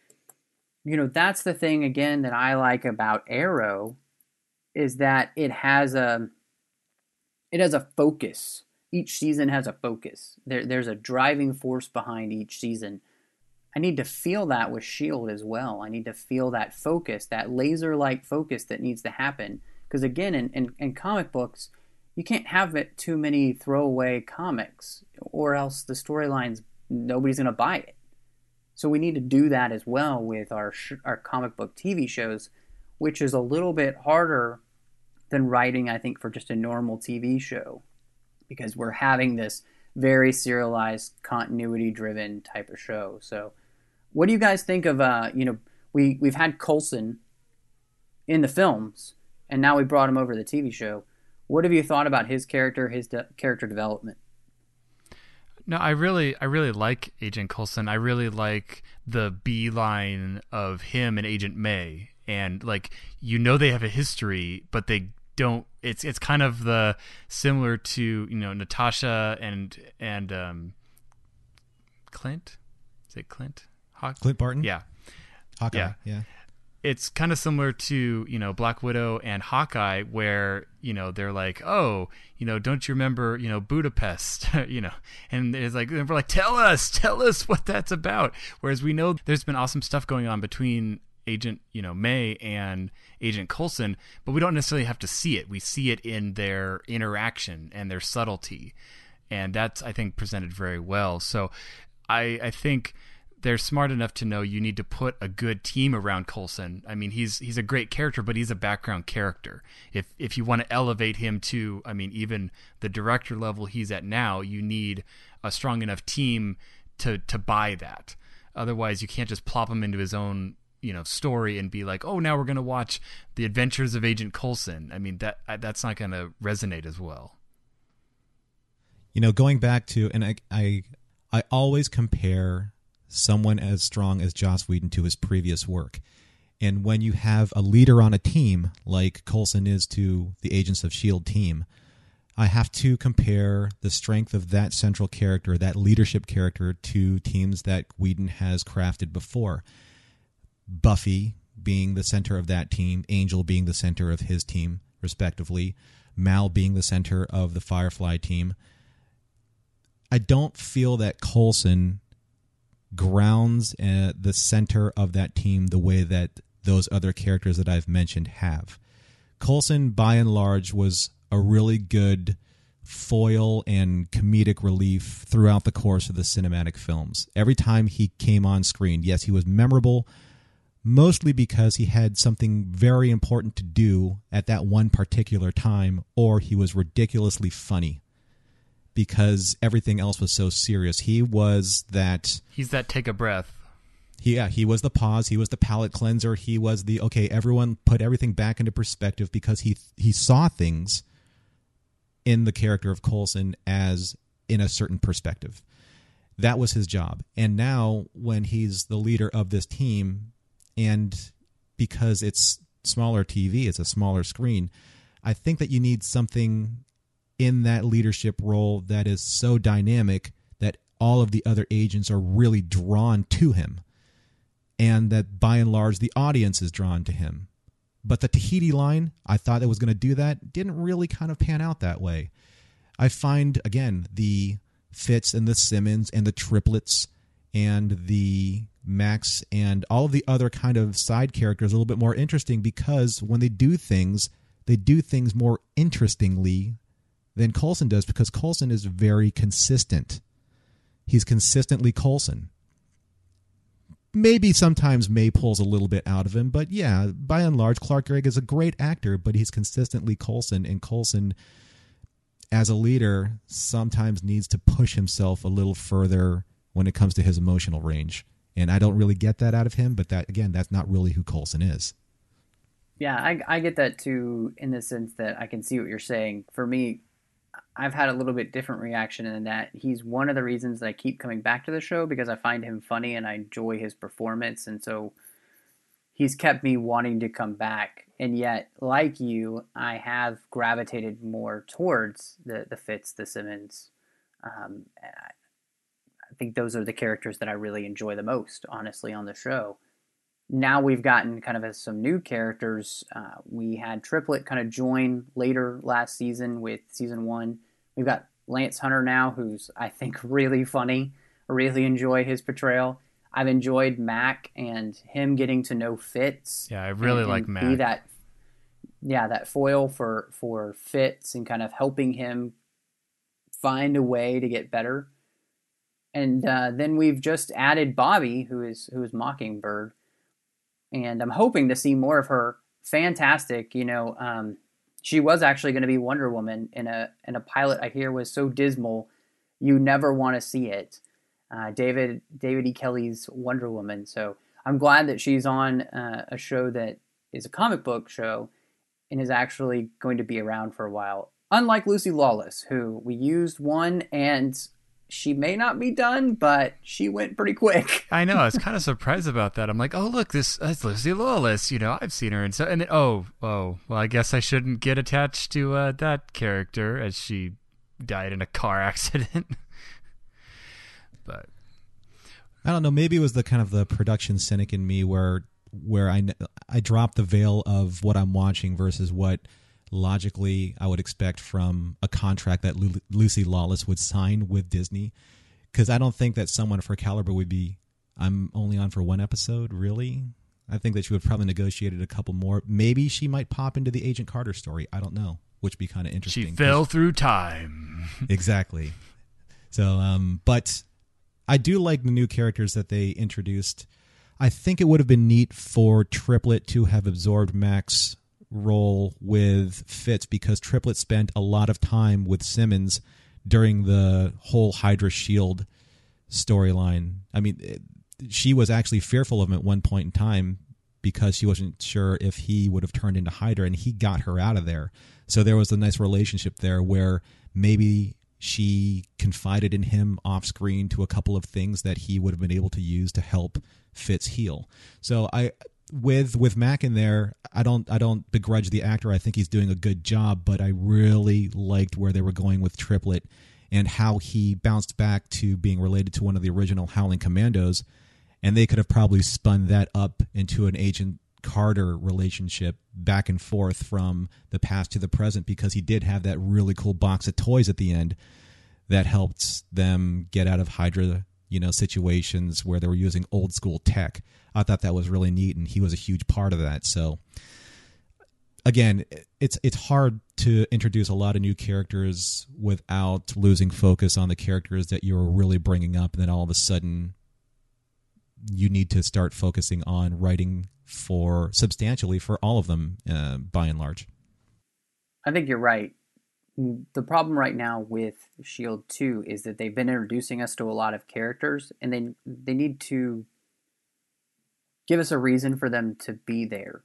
you know, that's the thing, again, that I like about Arrow is that it has a it has a focus. Each season has a focus. There, there's a driving force behind each season. I need to feel that with Shield as well. I need to feel that focus, that laser-like focus that needs to happen. Because again, in, in, in comic books, you can't have it too many throwaway comics, or else the storylines nobody's going to buy it. So we need to do that as well with our sh- our comic book TV shows, which is a little bit harder than writing, I think, for just a normal TV show, because we're having this very serialized, continuity-driven type of show. So, what do you guys think of? Uh, you know, we we've had Coulson in the films, and now we brought him over to the TV show. What have you thought about his character, his de- character development? No, I really, I really like Agent Coulson. I really like the B line of him and Agent May, and like you know they have a history, but they don't. It's it's kind of the similar to you know Natasha and and um, Clint. Is it Clint? Hawk? Clint Barton? Yeah, Hawkeye. Yeah. yeah. it's kind of similar to you know Black Widow and Hawkeye, where you know they're like, oh, you know, don't you remember you know Budapest, you know, and it's like we're like, tell us, tell us what that's about. Whereas we know there's been awesome stuff going on between Agent you know May and Agent Coulson, but we don't necessarily have to see it. We see it in their interaction and their subtlety, and that's I think presented very well. So I I think they're smart enough to know you need to put a good team around Coulson. I mean, he's he's a great character, but he's a background character. If if you want to elevate him to, I mean, even the director level he's at now, you need a strong enough team to to buy that. Otherwise, you can't just plop him into his own you know story and be like, oh, now we're to watch the Adventures of Agent Coulson. I mean, that that's not to resonate as well. You know, going back to and I I I always compare someone as strong as Joss Whedon to his previous work. And when you have a leader on a team like Coulson is to the Agents of S.H.I.E.L.D. team, I have to compare the strength of that central character, that leadership character, to teams that Whedon has crafted before. Buffy being the center of that team, Angel being the center of his team, respectively, Mal being the center of the Firefly team. I don't feel that Coulson grounds uh, the center of that team the way that those other characters that I've mentioned have. Coulson, by and large, was a really good foil and comedic relief throughout the course of the cinematic films. Every time he came on screen, yes, he was memorable, mostly because he had something very important to do at that one particular time, or he was ridiculously funny because everything else was so serious. He was that. He's that take a breath. Yeah, he was the pause. He was the palate cleanser. He was the okay. Everyone put everything back into perspective because he he saw things in the character of Coulson as in a certain perspective. That was his job. And now, when he's the leader of this team, and because it's smaller TV, it's a smaller screen, I think that you need something in that leadership role that is so dynamic that all of the other agents are really drawn to him. And that by and large, the audience is drawn to him. But the Tahiti line, I thought it was going to do that, didn't really kind of pan out that way. I find, again, the Fitz and the Simmons and the Tripletts and the Macs and all of the other kind of side characters a little bit more interesting because when they do things, they do things more interestingly than Coulson does because Coulson is very consistent. He's consistently Coulson maybe sometimes May pulls a little bit out of him, but yeah, by and large, Clark Gregg is a great actor, but he's consistently Coulson, and Coulson, as a leader, sometimes needs to push himself a little further when it comes to his emotional range. And I don't really get that out of him, but that again, that's not really who Coulson is. Yeah, I, I get that too, in the sense that I can see what you're saying. For me, I've had a little bit different reaction in that he's one of the reasons that I keep coming back to the show because I find him funny and I enjoy his performance, and so he's kept me wanting to come back. And yet, like you, I have gravitated more towards the the Fitz, the Simmons. Um, I think those are the characters that I really enjoy the most, honestly, on the show. Now we've gotten kind of as some new characters. Uh, we had Triplett kind of join later last season with season one We've got Lance Hunter now, who's I think really funny. I really enjoy his portrayal. I've enjoyed Mac and him getting to know Fitz. Yeah, I really and, like and Mac. Be that, yeah, that foil for for Fitz and kind of helping him find a way to get better. And uh, then we've just added Bobbi, who is who is Mockingbird, and I'm hoping to see more of her. Fantastic, you know. Um, she was actually going to be Wonder Woman in a in a pilot I hear was so dismal you never want to see it. Uh, David David E. Kelley's Wonder Woman. So I'm glad that she's on uh, a show that is a comic book show and is actually going to be around for a while. Unlike Lucy Lawless, who we used one and she may not be done, but she went pretty quick. I know. I was kind of surprised about that. I'm like, oh look, this is Lucy Lawless. You know, I've seen her, and so and then, oh oh well, I guess I shouldn't get attached to uh, that character as she died in a car accident. but I don't know. Maybe it was the kind of the production cynic in me where where I I dropped the veil of what I'm watching versus what logically I would expect from a contract that Lu- Lucy Lawless would sign with Disney. Because I don't think that someone of her caliber would be. I'm only on for one episode, really. I think that she would probably negotiated a couple more. Maybe she might pop into the Agent Carter story. I don't know, which would be kind of interesting. She fell through time. exactly. So, um, but I do like the new characters that they introduced. I think it would have been neat for Triplett to have absorbed Mac's role with Fitz because Triplett spent a lot of time with Simmons during the whole Hydra Shield storyline. I mean, it, she was actually fearful of him at one point in time because she wasn't sure if he would have turned into Hydra, and he got her out of there. So there was a nice relationship there where maybe she confided in him off screen to a couple of things that he would have been able to use to help Fitz heal. So I with with Mac in there, I don't I don't begrudge the actor. I think he's doing a good job, but I really liked where they were going with Triplett and how he bounced back to being related to one of the original Howling Commandos, and they could have probably spun that up into an Agent Carter relationship back and forth from the past to the present because he did have that really cool box of toys at the end that helped them get out of Hydra, you know, situations where they were using old school tech. I thought that was really neat, and he was a huge part of that. So, again, it's it's hard to introduce a lot of new characters without losing focus on the characters that you're really bringing up, and then all of a sudden, you need to start focusing on writing for substantially for all of them, uh, by and large. I think you're right. The problem right now with Shield 2 is that they've been introducing us to a lot of characters and they they need to give us a reason for them to be there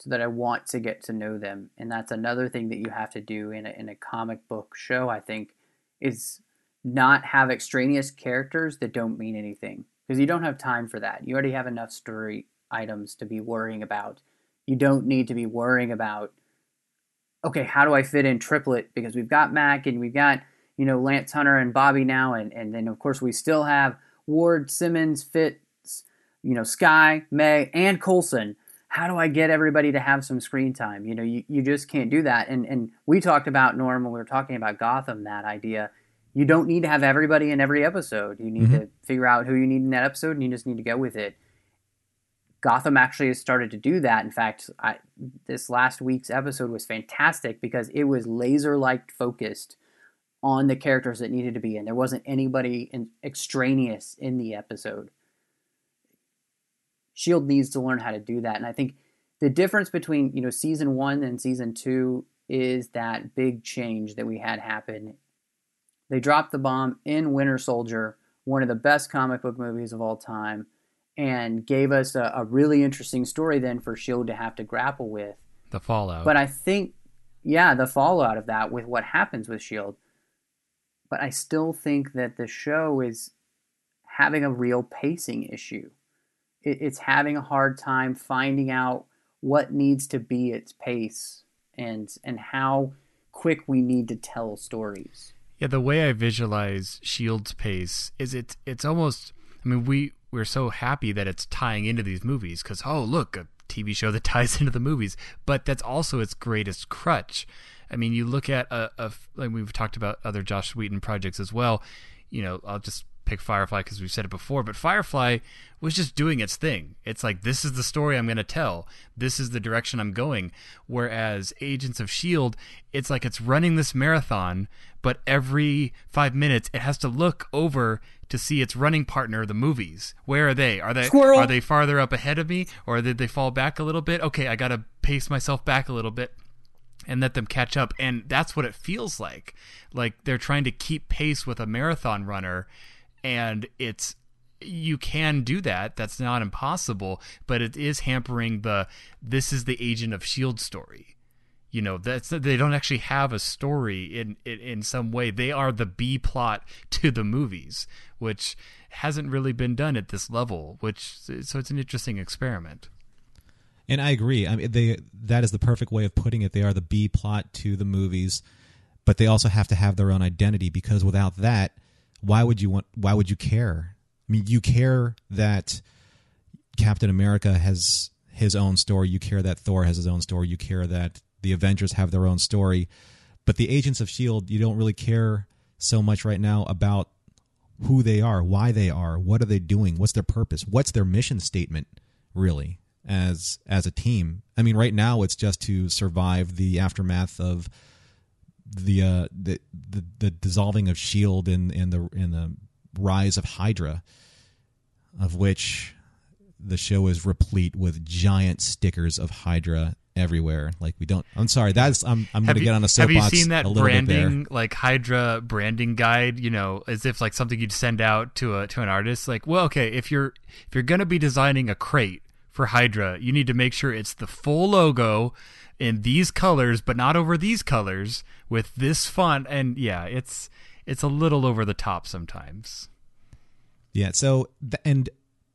so that I want to get to know them. And that's another thing that you have to do in a, in a comic book show, I think, is not have extraneous characters that don't mean anything because you don't have time for that. You already have enough story items to be worrying about. You don't need to be worrying about, okay, how do I fit in Triplett? Because we've got Mac and we've got, you know, Lance Hunter and Bobbi now. And, and then, of course, we still have Ward, Simmons, Fitz, you know, Skye, May, and Coulson. How do I get everybody to have some screen time? You know, you, you just can't do that. And, and we talked about, Norm, when we were talking about Gotham, that idea. You don't need to have everybody in every episode. You need mm-hmm. to figure out who you need in that episode, and you just need to go with it. Gotham actually has started to do that. In fact, I, this last week's episode was fantastic because it was laser like focused on the characters that needed to be in. There wasn't anybody in, extraneous in the episode. Shield needs to learn how to do that, and I think the difference between you know season one and season two is that big change that we had happen. They dropped the bomb in Winter Soldier, one of the best comic book movies of all time and gave us a, a really interesting story then for Shield to have to grapple with. The fallout. But I think, yeah, the fallout of that with what happens with Shield. But I still think that the show is having a real pacing issue. It, it's having a hard time finding out what needs to be its pace and and how quick we need to tell stories. Yeah, the way I visualize Shield's pace is it's it's almost I mean we we're so happy that it's tying into these movies because oh look a TV show that ties into the movies, but that's also its greatest crutch. I mean, you look at a, a like we've talked about other Joss Whedon projects as well. You know, I'll just pick Firefly because we've said it before, but Firefly was just doing its thing. It's like this is the story I'm going to tell. This is the direction I'm going. Whereas Agents of Shield, it's like it's running this marathon, but every 5 minutes it has to look over to see its running partner, the movies. Where are they? Are they Squirrel. are they farther up ahead of me or did they fall back a little bit? Okay, I got to pace myself back a little bit and let them catch up and that's what it feels like. Like they're trying to keep pace with a marathon runner and it's you can do that. That's not impossible but it is hampering the this is the agent of shield story. You know that's they don't actually have a story in, in in some way. They are the b plot to the movies which hasn't really been done at this level which so it's an interesting experiment. And i agree. I mean they that is the perfect way of putting it. They are the b plot to the movies but they also have to have their own identity because without that why would you want why would you care? I mean you care that captain america has his own story. You care that thor has his own story. You care that the avengers have their own story. But the agents of shield you don't really care so much right now about who they are why they are what are they doing what's their purpose what's their mission statement really as as a team. I mean right now it's just to survive the aftermath of the uh, the, the the dissolving of Shield and in the in the rise of Hydra, of which the show is replete with giant stickers of Hydra everywhere. Like we don't. I'm sorry. That's I'm I'm going to get on a soapbox. Have you seen that branding like Hydra branding guide? You know, as if like something you'd send out to a to an artist. Like, well, okay, if you're if you're going to be designing a crate for Hydra, you need to make sure it's the full logo in these colors, but not over these colors with this font. And yeah, it's it's a little over the top sometimes. Yeah. So and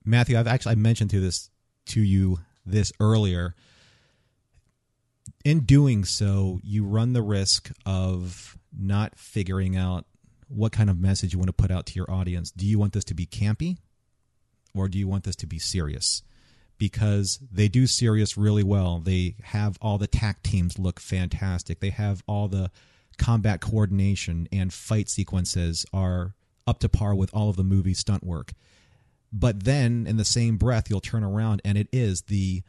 Matthew, I've actually I mentioned to this to you this earlier. In doing so, you run the risk of not figuring out what kind of message you want to put out to your audience. Do you want this to be campy or do you want this to be serious? Because they do serious really well. They have all the tac teams look fantastic. They have all the combat coordination and fight sequences are up to par with all of the movie stunt work. But then in the same breath, you'll turn around and it is the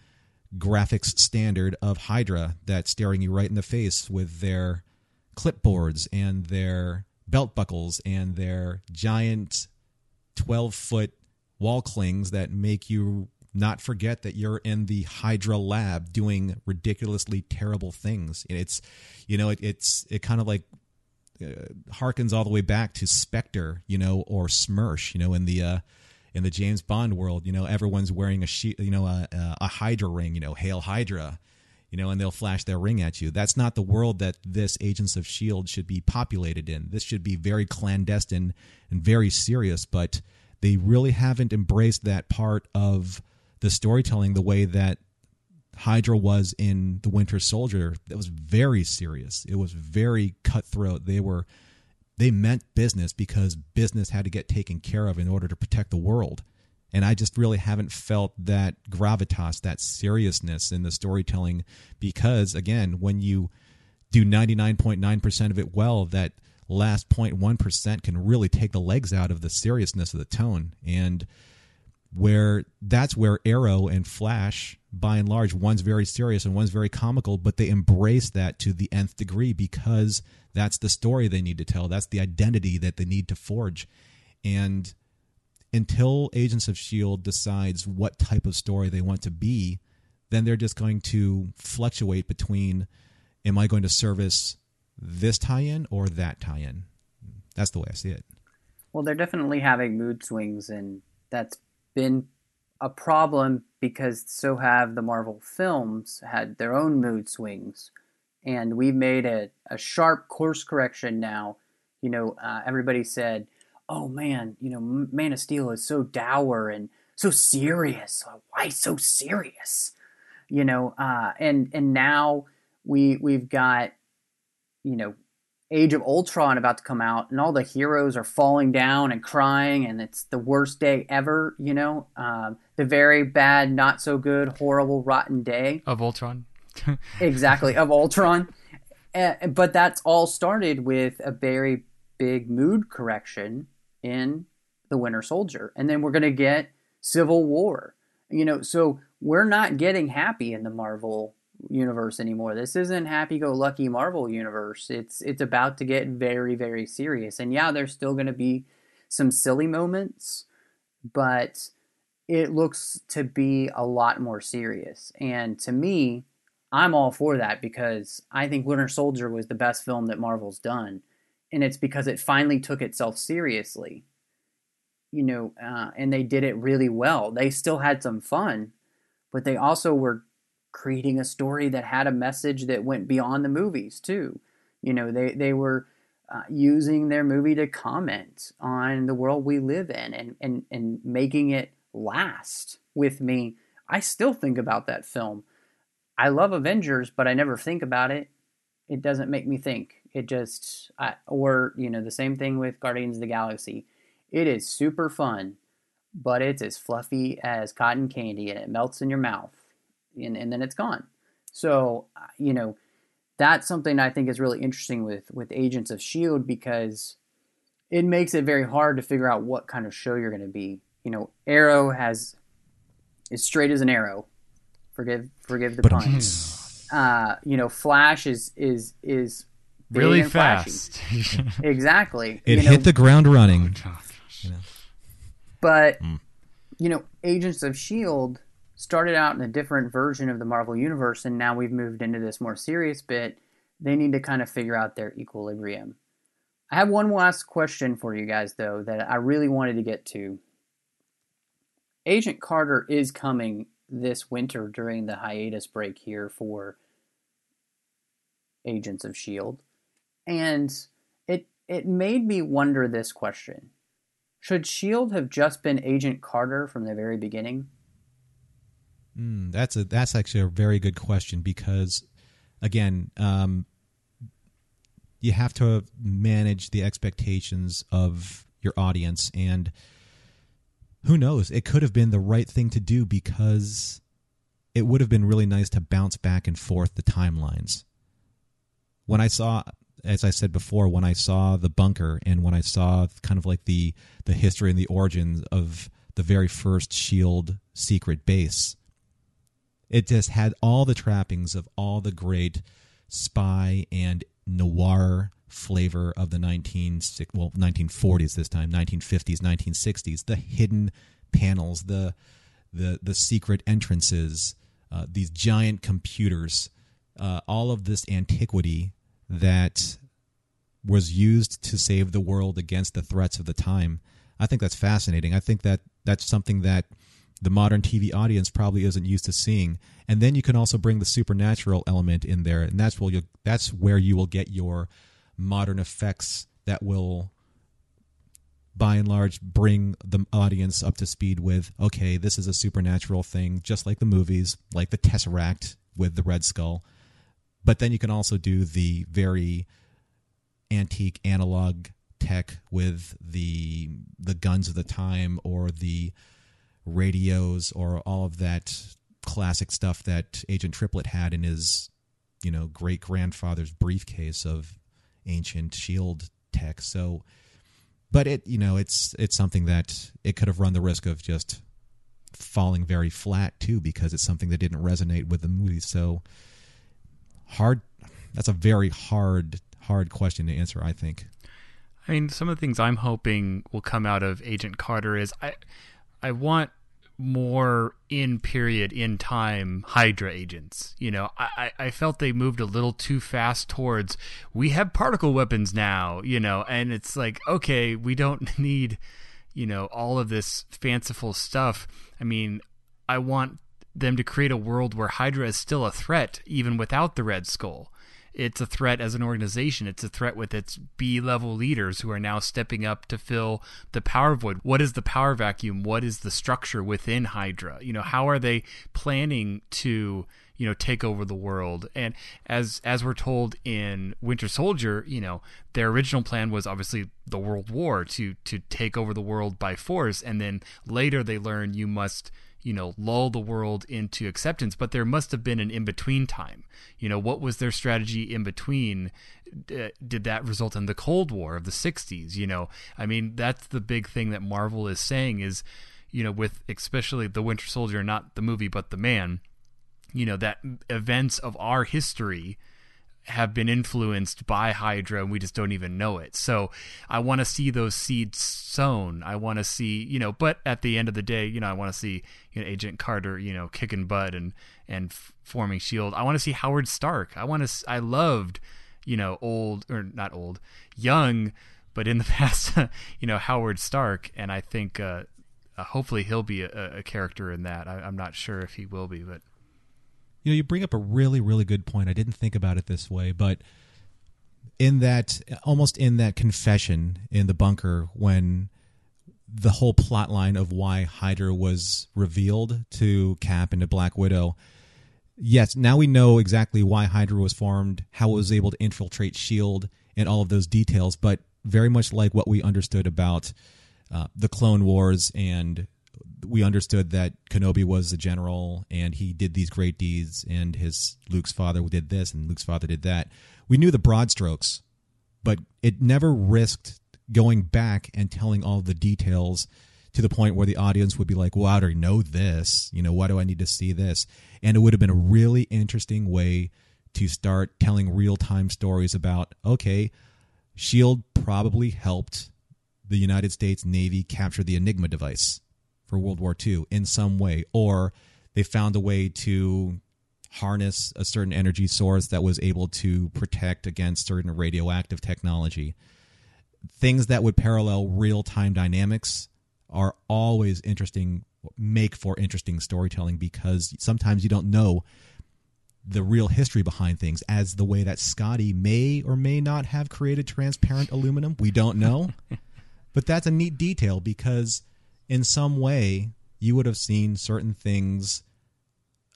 graphics standard of Hydra that's staring you right in the face with their clipboards and their belt buckles and their giant 12 foot wall clings that make you not forget that you're in the Hydra lab doing ridiculously terrible things. It's, you know, it, it's, it kind of like uh, harkens all the way back to Spectre, you know, or Smersh, you know, in the, uh, in the James Bond world, you know, everyone's wearing a she, you know, a, a Hydra ring, you know, hail Hydra, you know, and they'll flash their ring at you. That's not the world that this Agents of Shield should be populated in. This should be very clandestine and very serious, but they really haven't embraced that part of the storytelling the way that Hydra was in The Winter Soldier. That was very serious. It was very cutthroat. They were they meant business because business had to get taken care of in order to protect the world. And I just really haven't felt that gravitas, that seriousness in the storytelling because, again, when you do 99.9% of it well, that last 0.1% can really take the legs out of the seriousness of the tone. And where that's where Arrow and Flash, by and large, one's very serious and one's very comical, but they embrace that to the nth degree because that's the story they need to tell. That's the identity that they need to forge. And until Agents of S.H.I.E.L.D. decides what type of story they want to be, then they're just going to fluctuate between am I going to service this tie in or that tie in? That's the way I see it. Well, they're definitely having mood swings, and that's been a problem because so have the Marvel films had their own mood swings and we've made a, a sharp course correction now. You know, uh, everybody said, "Oh man, you know, Man of Steel is so dour and so serious. Why so serious?" You know, uh, and and now we we've got, you know, Age of Ultron about to come out, and all the heroes are falling down and crying, and it's the worst day ever. You know, um, the very bad, not so good, horrible, rotten day of Ultron exactly of Ultron. Uh, but that's all started with a very big mood correction in the Winter Soldier, and then we're going to get Civil War. You know, so we're not getting happy in the Marvel universe anymore. This isn't happy-go-lucky Marvel universe. It's it's about to get very very serious. And yeah, there's still going to be some silly moments, but it looks to be a lot more serious. And to me, I'm all for that because I think Winter Soldier was the best film that Marvel's done, and it's because it finally took itself seriously. You know, uh, and they did it really well. They still had some fun, but they also were creating a story that had a message that went beyond the movies too. You know, they they were uh, using their movie to comment on the world we live in and and and making it last with me. I still think about that film I love Avengers, but I never think about it. It doesn't make me think. It just, I, or, you know, the same thing with Guardians of the Galaxy. It is super fun, but it's as fluffy as cotton candy and it melts in your mouth and, and then it's gone. So, uh, you know, that's something I think is really interesting with, with Agents of S.H.I.E.L.D. because it makes it very hard to figure out what kind of show you're going to be. You know, Arrow has, is straight as an arrow Forgive forgive the but pun. Uh, you know, Flash is is is really fast. exactly. It you hit the ground running. Oh, you know. But mm. you know, Agents of Shield started out in a different version of the Marvel universe, and now we've moved into this more serious bit. They need to kind of figure out their equilibrium. I have one last question for you guys, though, that I really wanted to get to. Agent Carter is coming this winter during the hiatus break here for Agents of Shield. And it it made me wonder this question. Should Shield have just been Agent Carter from the very beginning? Mm, that's a that's actually a very good question because, again, um, you have to manage the expectations of your audience, and who knows? It could have been the right thing to do because it would have been really nice to bounce back and forth the timelines. When I saw, as I said before, when I saw the bunker and when I saw kind of like the the history and the origins of the very first Shield secret base it just had all the trappings of all the great spy and noir flavor of the 19 well 1940s this time 1950s 1960s the hidden panels the the the secret entrances uh, these giant computers uh, all of this antiquity that was used to save the world against the threats of the time. I think that's fascinating. I think that that's something that the modern TV audience probably isn't used to seeing. And then you can also bring the supernatural element in there, and that's where you that's where you will get your modern effects that will by and large bring the audience up to speed with okay this is a supernatural thing just like the movies like the tesseract with the red skull but then you can also do the very antique analog tech with the the guns of the time or the radios or all of that classic stuff that Agent Triplett had in his, you know, great grandfather's briefcase of ancient shield tech. So, but it, you know, it's it's something that it could have run the risk of just falling very flat too because it's something that didn't resonate with the movie. So hard. That's a very hard hard question to answer. I think. I mean, some of the things I'm hoping will come out of Agent Carter is I I want more in period in time hydra agents. You know I, I felt they moved a little too fast towards we have particle weapons now you know and it's like okay we don't need you know all of this fanciful stuff. I mean i want them to create a world where hydra is still a threat even without the red skull it's a threat as an organization. It's a threat with its B level leaders who are now stepping up to fill the power void. What is the power vacuum? What is the structure within Hydra? You know, how are they planning to you know take over the world and as as we're told in winter soldier you know their original plan was obviously the world war to to take over the world by force and then later they learn you must you know, lull the world into acceptance, but there must have been an in between time. You know, what was their strategy in between? Uh, did that result in the Cold War of the 60s? You know, I mean, that's the big thing that Marvel is saying is, you know, with especially the Winter Soldier, not the movie, but the man, you know, that events of our history have been influenced by Hydra and we just don't even know it. So I want to see those seeds sown. I want to see, you know, but at the end of the day, you know, I want to see you know, Agent Carter, you know, kicking butt and and forming Shield. I want to see Howard Stark. I want to I loved, you know, old or not old, young, but in the past, you know, Howard Stark and I think uh, uh, hopefully he'll be a, a character in that. I, I'm not sure if he will be, but you know, you bring up a really, really good point. I didn't think about it this way, but in that, almost in that confession in the bunker, when the whole plot line of why Hydra was revealed to Cap and to Black Widow. Yes, now we know exactly why Hydra was formed, how it was able to infiltrate S.H.I.E.L.D., and all of those details, but very much like what we understood about uh, the Clone Wars and we understood that Kenobi was a general and he did these great deeds, and his Luke's father did this, and Luke's father did that. We knew the broad strokes, but it never risked going back and telling all the details to the point where the audience would be like, "Well, I already know this. You know, why do I need to see this?" And it would have been a really interesting way to start telling real time stories about, okay, Shield probably helped the United States Navy capture the Enigma device for World War II in some way, or they found a way to harness a certain energy source that was able to protect against certain radioactive technology. Things that would parallel real time dynamics are always interesting, make for interesting storytelling because sometimes you don't know the real history behind things, as the way that Scotty may or may not have created transparent aluminum. We don't know. but that's a neat detail because in some way you would have seen certain things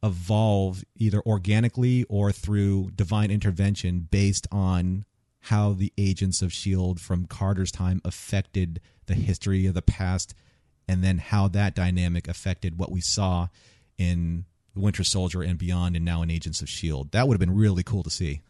evolve either organically or through divine intervention based on how the agents of shield from Carter's time affected the history of the past and then how that dynamic affected what we saw in Winter Soldier and beyond and now in Agents of Shield. That would have been really cool to see.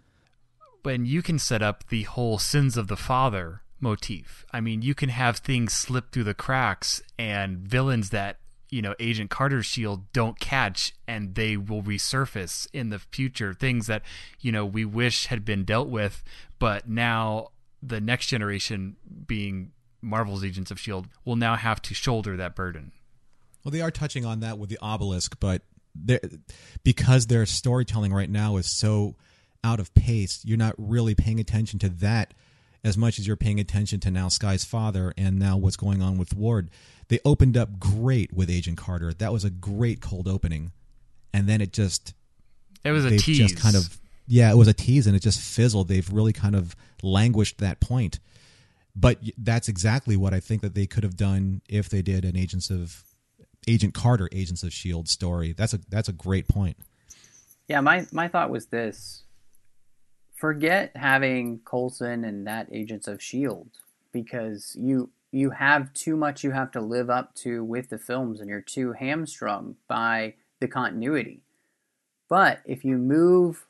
When you can set up the whole sins of the father motif. I mean, you can have things slip through the cracks and villains that you know agent carter's shield don't catch and they will resurface in the future things that you know we wish had been dealt with but now the next generation being marvel's agents of shield will now have to shoulder that burden well they are touching on that with the obelisk but because their storytelling right now is so out of pace you're not really paying attention to that as much as you're paying attention to now Skye's father and now what's going on with Ward. They opened up great with Agent Carter. That was a great cold opening, and then it just it was a tease. Just kind of yeah, it was a tease, and it just fizzled. They've really kind of languished that point. But that's exactly what I think that they could have done if they did an Agents of Agent Carter, Agents of Shield story. That's a that's a great point. Yeah, my my thought was this forget having Coulson and that Agents of Shield because you you have too much you have to live up to with the films and you're too hamstrung by the continuity. But if you move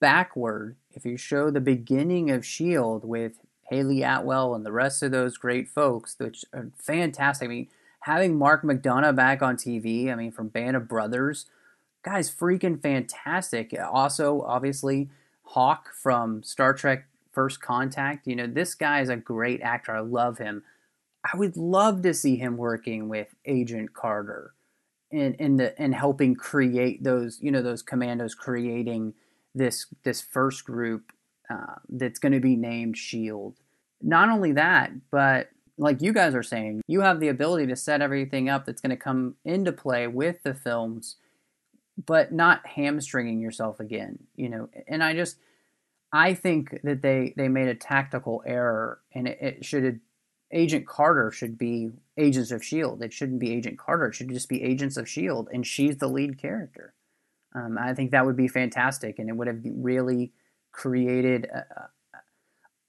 backward, if you show the beginning of Shield with Hayley Atwell and the rest of those great folks, which are fantastic. I mean, having Mark McDonough back on TV, I mean, from Band of Brothers, guys, freaking fantastic. Also, obviously, Hawk from Star Trek First Contact. You know, this guy is a great actor. I love him. I would love to see him working with Agent Carter and in the and helping create those, you know, those commandos creating this this first group uh, that's going to be named Shield. Not only that, but like you guys are saying, you have the ability to set everything up that's going to come into play with the films but not hamstringing yourself again, you know. And I just, I think that they they made a tactical error, and it, it should Agent Carter should be Agents of Shield. It shouldn't be Agent Carter. It should just be Agents of Shield, and she's the lead character. Um, I think that would be fantastic, and it would have really created a, a,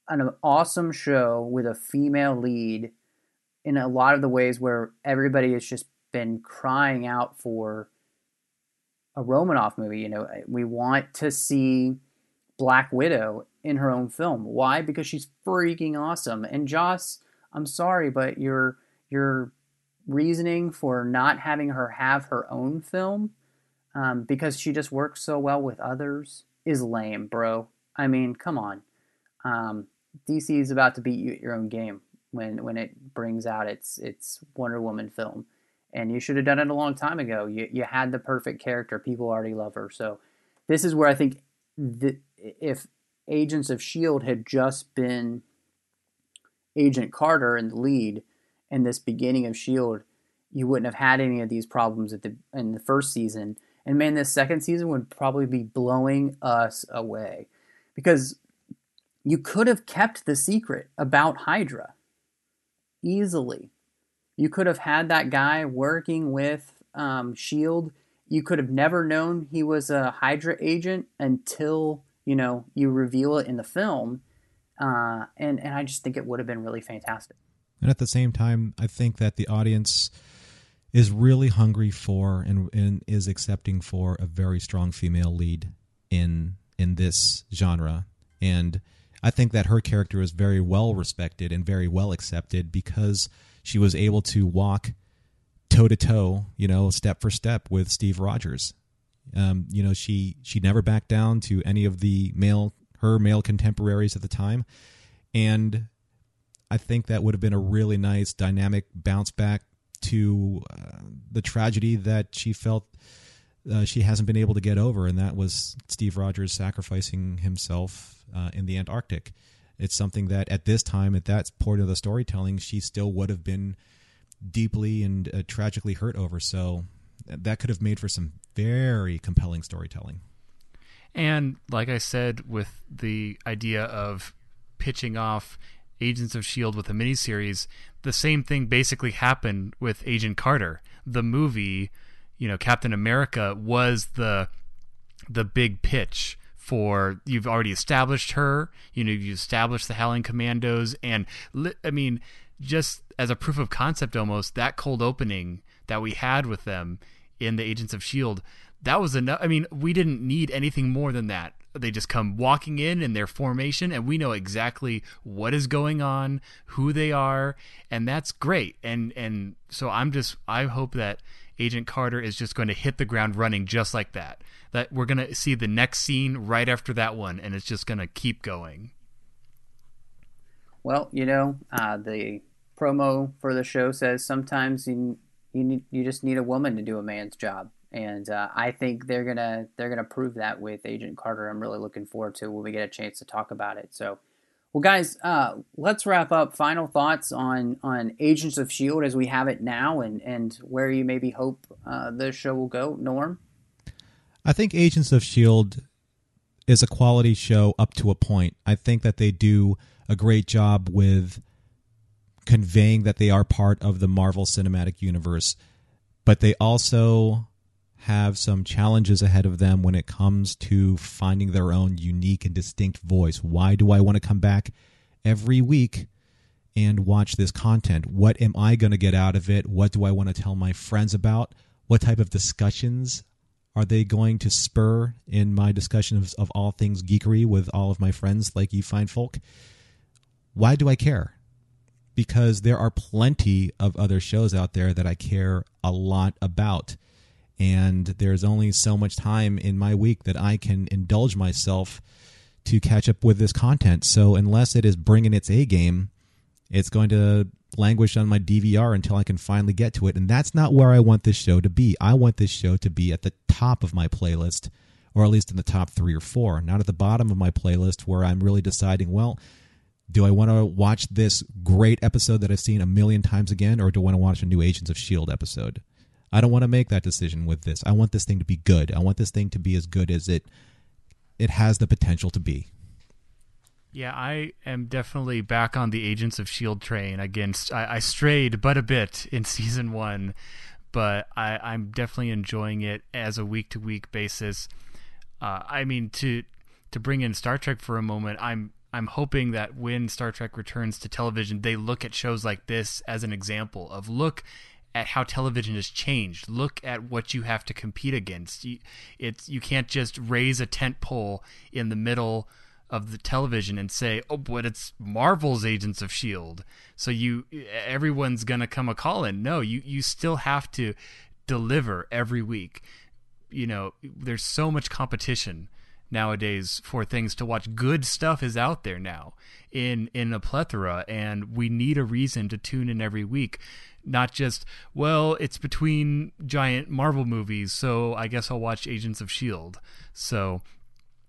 an awesome show with a female lead in a lot of the ways where everybody has just been crying out for a Romanoff movie. You know, we want to see Black Widow in her own film. Why? Because she's freaking awesome. And Joss, I'm sorry, but your your reasoning for not having her have her own film um, because she just works so well with others is lame, bro. I mean, come on. Um, DC is about to beat you at your own game when when it brings out its its Wonder Woman film and you should have done it a long time ago. You you had the perfect character. People already love her. So this is where I think the, if Agents of Shield had just been Agent Carter in the lead in this beginning of Shield, you wouldn't have had any of these problems at the in the first season. And man, this second season would probably be blowing us away because you could have kept the secret about Hydra easily you could have had that guy working with um, Shield. You could have never known he was a Hydra agent until you know you reveal it in the film, uh, and and I just think it would have been really fantastic. And at the same time, I think that the audience is really hungry for and, and is accepting for a very strong female lead in in this genre, and I think that her character is very well respected and very well accepted because she was able to walk toe to toe, you know, step for step with Steve Rogers. Um, you know, she she never backed down to any of the male her male contemporaries at the time, and I think that would have been a really nice dynamic bounce back to uh, the tragedy that she felt uh, she hasn't been able to get over, and that was Steve Rogers sacrificing himself uh, in the Antarctic it's something that at this time, at that point of the storytelling, she still would have been deeply and uh, tragically hurt over. So that could have made for some very compelling storytelling. And like I said, with the idea of pitching off Agents of S.H.I.E.L.D. with a miniseries, the same thing basically happened with Agent Carter. The movie, you know, Captain America was the the big pitch for you've already established her, you know, you've established the Howling Commandos and I mean, just as a proof of concept almost, that cold opening that we had with them in the Agents of Shield, that was enough. I mean, we didn't need anything more than that. They just come walking in in their formation, and we know exactly what is going on, who they are, and that's great. And and so I'm just I hope that Agent Carter is just going to hit the ground running just like that. That we're going to see the next scene right after that one, and it's just going to keep going. Well, you know, uh, the promo for the show says sometimes you you need, you just need a woman to do a man's job, and uh, I think they're gonna they're gonna prove that with Agent Carter. I'm really looking forward to when we get a chance to talk about it. So, well, guys, uh, let's wrap up. Final thoughts on on Agents of Shield as we have it now, and and where you maybe hope uh, the show will go. Norm, I think Agents of Shield is a quality show up to a point. I think that they do a great job with conveying that they are part of the Marvel Cinematic Universe, but they also have some challenges ahead of them when it comes to finding their own unique and distinct voice. Why do I want to come back every week and watch this content? What am I going to get out of it? What do I want to tell my friends about? What type of discussions are they going to spur in my discussion of, of all things geekery with all of my friends like you fine folk? Why do I care? because there are plenty of other shows out there that I care a lot about. And there's only so much time in my week that I can indulge myself to catch up with this content. So, unless it is bringing its A game, it's going to languish on my DVR until I can finally get to it. And that's not where I want this show to be. I want this show to be at the top of my playlist, or at least in the top three or four, not at the bottom of my playlist where I'm really deciding, well, do I want to watch this great episode that I've seen a million times again, or do I want to watch a new Agents of S.H.I.E.L.D. episode? I don't want to make that decision with this. I want this thing to be good. I want this thing to be as good as it it has the potential to be. Yeah, I am definitely back on the Agents of Shield train. Against I, I strayed but a bit in season one, but I, I'm definitely enjoying it as a week to week basis. Uh, I mean to to bring in Star Trek for a moment, I'm I'm hoping that when Star Trek returns to television, they look at shows like this as an example of look at how television has changed. Look at what you have to compete against. You, it's you can't just raise a tent pole in the middle of the television and say, "Oh, but it's Marvel's Agents of Shield." So you everyone's gonna come a call in. No, you you still have to deliver every week. You know, there's so much competition nowadays for things to watch. Good stuff is out there now in in a plethora, and we need a reason to tune in every week. Not just well, it's between giant Marvel movies, so I guess I'll watch Agents of Shield. So,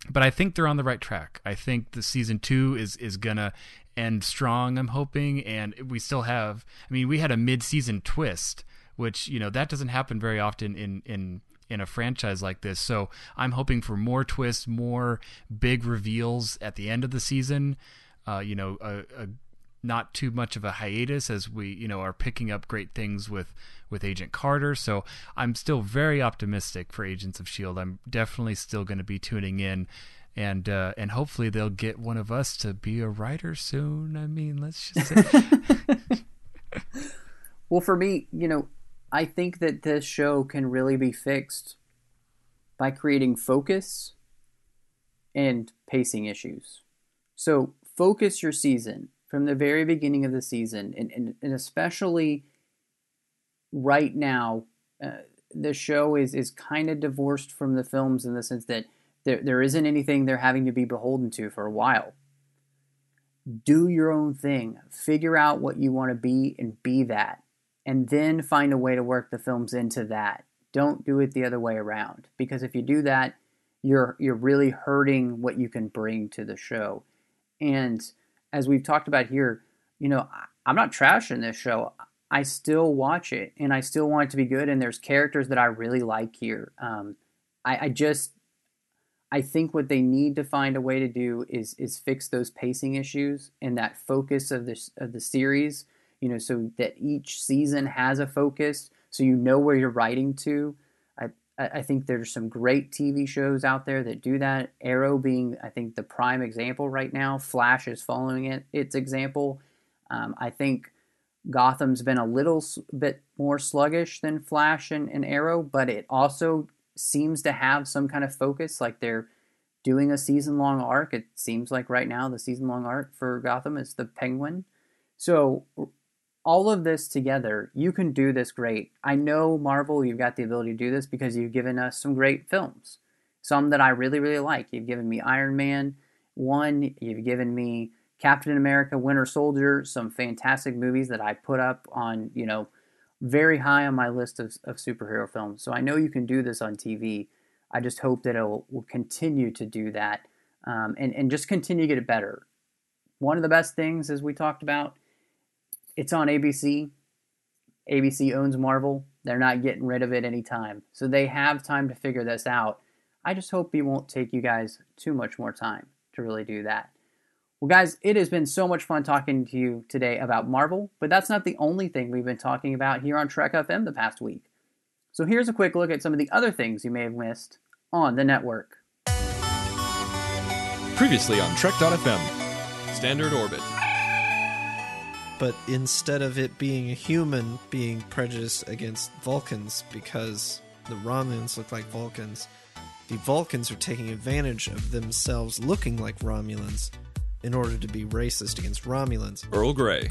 but I think they're on the right track. I think the season two is is gonna end strong. I'm hoping, and we still have. I mean, we had a mid season twist which you know that doesn't happen very often in in in a franchise like this. So I'm hoping for more twists, more big reveals at the end of the season. Uh, you know, a, a, not too much of a hiatus as we you know are picking up great things with with Agent Carter. So I'm still very optimistic for Agents of Shield. I'm definitely still going to be tuning in. And uh, and hopefully they'll get one of us to be a writer soon. I mean, let's just say. well, for me, you know, I think that this show can really be fixed by creating focus and pacing issues. So, focus your season from the very beginning of the season, and, and, and especially right now, uh, the show is, is kind of divorced from the films in the sense that there, there isn't anything they're having to be beholden to for a while. Do your own thing, figure out what you want to be, and be that and then find a way to work the films into that. Don't do it the other way around because if you do that, you're you're really hurting what you can bring to the show. And as we've talked about here, you know, I'm not trashing this show. I still watch it and I still want it to be good. And there's characters that I really like here. Um, I, I just I think what they need to find a way to do is is fix those pacing issues and that focus of this of the series you know, so that each season has a focus, so you know where you're writing to. I, think there's some great TV shows out there that do that. Arrow being, I think, the prime example right now. Flash is following it its example. Um, I think Gotham's been a little bit more sluggish than Flash and, and Arrow, but it also seems to have some kind of focus. Like they're doing a season long arc. It seems like right now the season long arc for Gotham is the Penguin. So all of this together, you can do this great. I know Marvel, you've got the ability to do this because you've given us some great films. Some that I really, really like. You've given me Iron Man 1, you've given me Captain America, Winter Soldier, some fantastic movies that I put up on, you know, very high on my list of, of superhero films. So I know you can do this on TV. I just hope that it will, will continue to do that um, and, and just continue to get it better. One of the best things, as we talked about, it's on ABC. ABC owns Marvel. They're not getting rid of it anytime. So they have time to figure this out. I just hope it won't take you guys too much more time to really do that. Well, guys, it has been so much fun talking to you today about Marvel, but that's not the only thing we've been talking about here on Trek FM the past week. So here's a quick look at some of the other things you may have missed on the network. Previously on Trek.fm, Standard Orbit. But instead of it being a human being prejudiced against Vulcans because the Romulans look like Vulcans, the Vulcans are taking advantage of themselves looking like Romulans in order to be racist against Romulans. Earl Grey.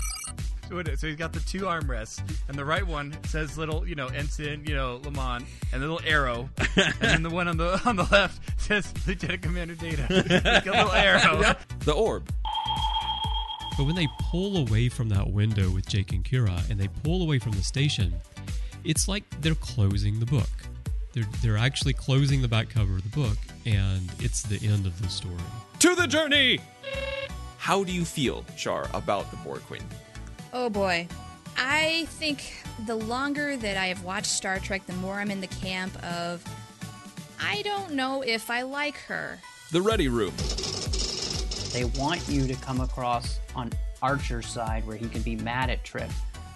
So, it, so he's got the two armrests, and the right one says little, you know, ensign, you know, Lamont, and the little arrow, and then the one on the on the left says Lieutenant Commander Data, like a little arrow. The Orb. But when they pull away from that window with Jake and Kira and they pull away from the station, it's like they're closing the book. They're, they're actually closing the back cover of the book, and it's the end of the story. To the journey! How do you feel, Char, about the Borg Queen? Oh boy. I think the longer that I have watched Star Trek, the more I'm in the camp of I don't know if I like her. The Ready Room. They want you to come across on Archer's side where he can be mad at Trip.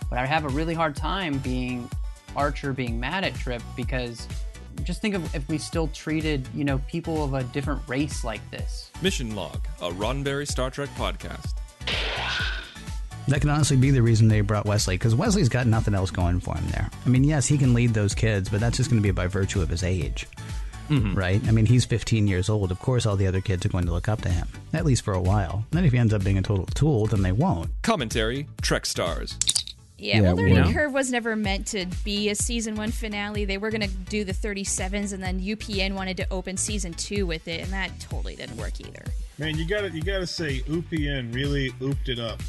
But I have a really hard time being Archer being mad at Trip because just think of if we still treated, you know, people of a different race like this. Mission Log, a Roddenberry Star Trek podcast. That could honestly be the reason they brought Wesley, because Wesley's got nothing else going for him there. I mean, yes, he can lead those kids, but that's just going to be by virtue of his age, Mm-hmm. right? I mean, he's 15 years old. Of course, all the other kids are going to look up to him, at least for a while. Then if he ends up being a total tool, then they won't. Commentary, Trek Stars. Yeah, Yeah, well, Learning well- Curve was never meant to be a season one finale. They were going to do the 37s, and then UPN wanted to open season two with it, and that totally didn't work either. Man, you gotta you gotta say UPN really ooped it up.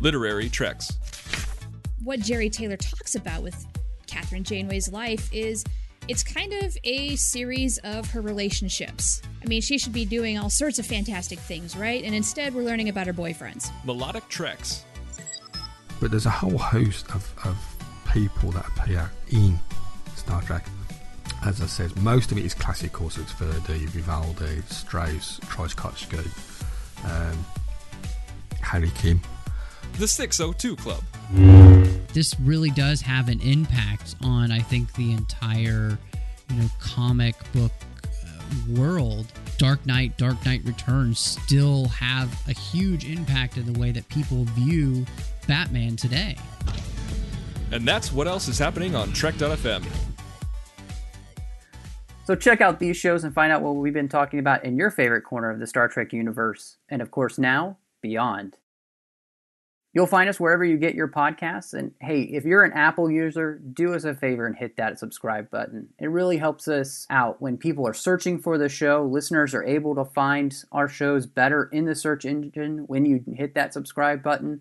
Literary Treks. What Jeri Taylor talks about with Kathryn Janeway's life is it's kind of a series of her relationships. I mean, she should be doing all sorts of fantastic things, right? And instead, we're learning about her boyfriends. Melodic Treks. But there's a whole host of, of people that appear in Star Trek. As I said, most of it is classical, so it's Verdi, Vivaldi, Strauss, Tchaikovsky, um, Harry Kim. The 602 Club. this really does have an impact on I think the entire you know comic book uh, world. Dark Knight, Dark Knight Returns still have a huge impact in the way that people view Batman today. And that's what else is happening on Trek.fm. So check out these shows and find out what we've been talking about in your favorite corner of the Star Trek universe, and of course now beyond. You'll find us wherever you get your podcasts. And hey, if you're an Apple user, do us a favor and hit that subscribe button. It really helps us out when people are searching for the show. Listeners are able to find our shows better in the search engine when you hit that subscribe button.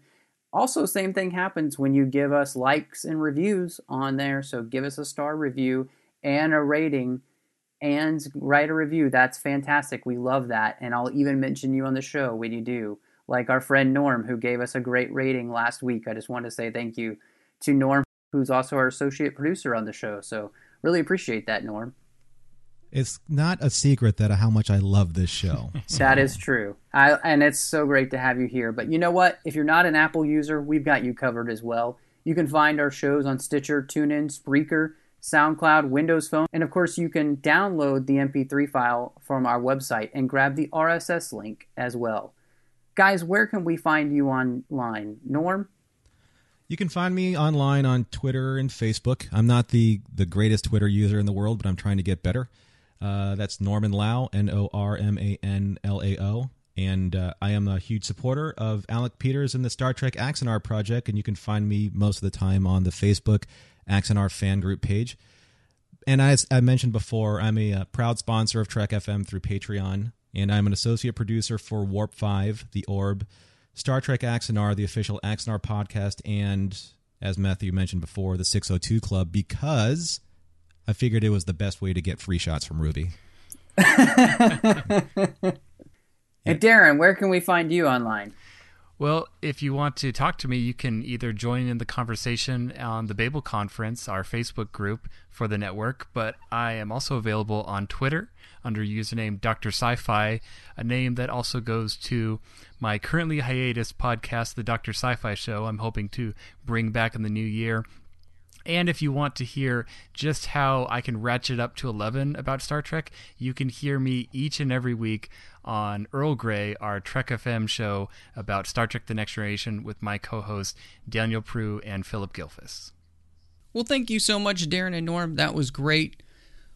Also, same thing happens when you give us likes and reviews on there. So give us a star review and a rating and write a review. That's fantastic. We love that. And I'll even mention you on the show when you do. Like our friend Norm, who gave us a great rating last week. I just want to say thank you to Norm, who's also our associate producer on the show. So really appreciate that, Norm. It's not a secret that uh, how much I love this show. That is true. I, and it's so great to have you here. But you know what? If you're not an Apple user, we've got you covered as well. You can find our shows on Stitcher, TuneIn, Spreaker, SoundCloud, Windows Phone, and of course, you can download the MP3 file from our website and grab the RSS link as well. Guys, where can we find you online? Norm? You can find me online on Twitter and Facebook. I'm not the, the greatest Twitter user in the world, but I'm trying to get better. Uh, that's Norman Lao, N O R M A N L A O. And uh, I am a huge supporter of Alec Peters and the Star Trek Axanar project. And you can find me most of the time on the Facebook Axanar fan group page. And as I mentioned before, I'm a, a proud sponsor of Trek FM through Patreon. And I'm an associate producer for Warp 5, The Orb, Star Trek Axanar, the official Axanar podcast, and as Matthew mentioned before, the 602 Club, because I figured it was the best way to get free shots from Ruby. And Darren, where can we find you online? Well, if you want to talk to me, you can either join in the conversation on the Babel Conference, our Facebook group for the network, but I am also available on Twitter under username Dr. Sci-Fi, a name that also goes to my currently hiatus podcast, The Dr. Sci-Fi Show. I'm hoping to bring back in the new year. And if you want to hear just how I can ratchet up to 11 about Star Trek, you can hear me each and every week on Earl Grey, our Trek FM show about Star Trek The Next Generation with my co hosts Daniel Prue and Philip Gilfus. Well, thank you so much, Darren and Norm. That was great.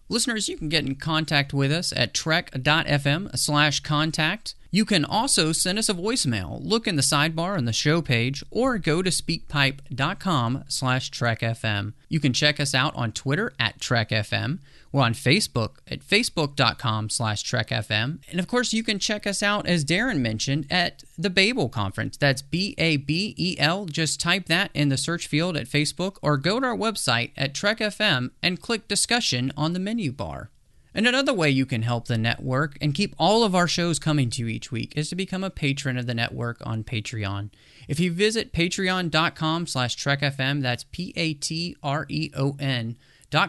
Listeners, you can get in contact with us at trek.fm slash contact. You can also send us a voicemail. Look in the sidebar on the show page or go to speakpipe.com slash trekfm. You can check us out on Twitter at trekfm. We're on Facebook at facebook.com slash trekfm. And of course, you can check us out, as Darren mentioned, at the Babel Conference. That's B-A-B-E-L. Just type that in the search field at Facebook or go to our website at trekfm and click discussion on the menu bar. And another way you can help the network and keep all of our shows coming to you each week is to become a patron of the network on Patreon. If you visit patreon.com slash trekfm, that's P-A-T-R-E-O-N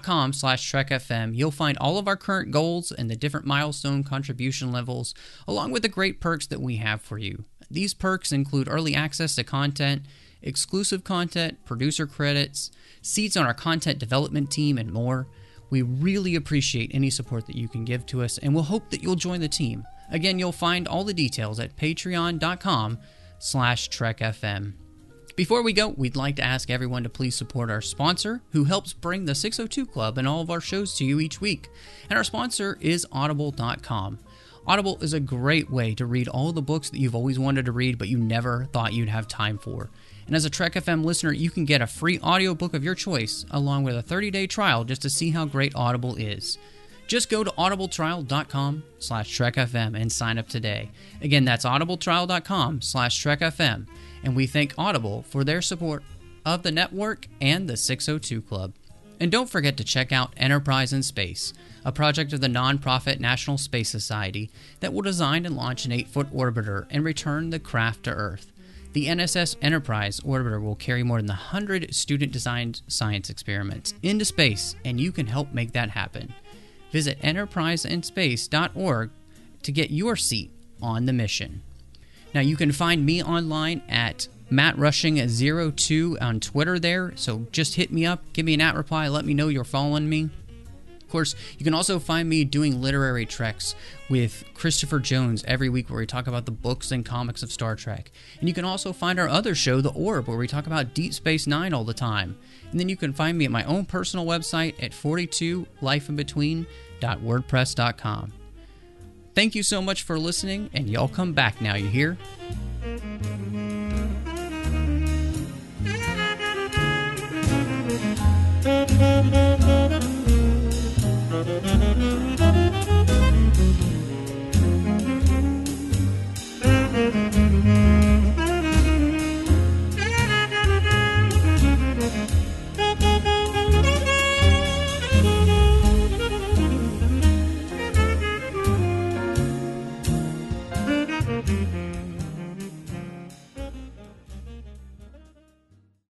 com slash trekfm, you'll find all of our current goals and the different milestone contribution levels, along with the great perks that we have for you. These perks include early access to content, exclusive content, producer credits, seats on our content development team, and more. We really appreciate any support that you can give to us, and we'll hope that you'll join the team. Again, you'll find all the details at patreon.com slash trekfm. Before we go, we'd like to ask everyone to please support our sponsor, who helps bring the 602 Club and all of our shows to you each week. And our sponsor is Audible.com. Audible is a great way to read all the books that you've always wanted to read, but you never thought you'd have time for. And as a Trek FM listener, you can get a free audiobook of your choice, along with a 30 day trial just to see how great Audible is. Just go to audibletrial.com slash trekfm and sign up today. Again, that's audibletrial.com slash trekfm. And we thank Audible for their support of the network and the 602 Club. And don't forget to check out Enterprise in Space, a project of the nonprofit National Space Society that will design and launch an 8 foot orbiter and return the craft to Earth. The NSS Enterprise orbiter will carry more than 100 student designed science experiments into space, and you can help make that happen. Visit enterpriseinspace.org to get your seat on the mission. Now, you can find me online at MattRushing02 on Twitter there, so just hit me up, give me an at reply, let me know you're following me. Of course, you can also find me doing literary treks with Christopher Jones every week where we talk about the books and comics of Star Trek. And you can also find our other show, The Orb, where we talk about Deep Space Nine all the time. And then you can find me at my own personal website at 42lifeinbetween.wordpress.com. Thank you so much for listening, and y'all come back now, you hear?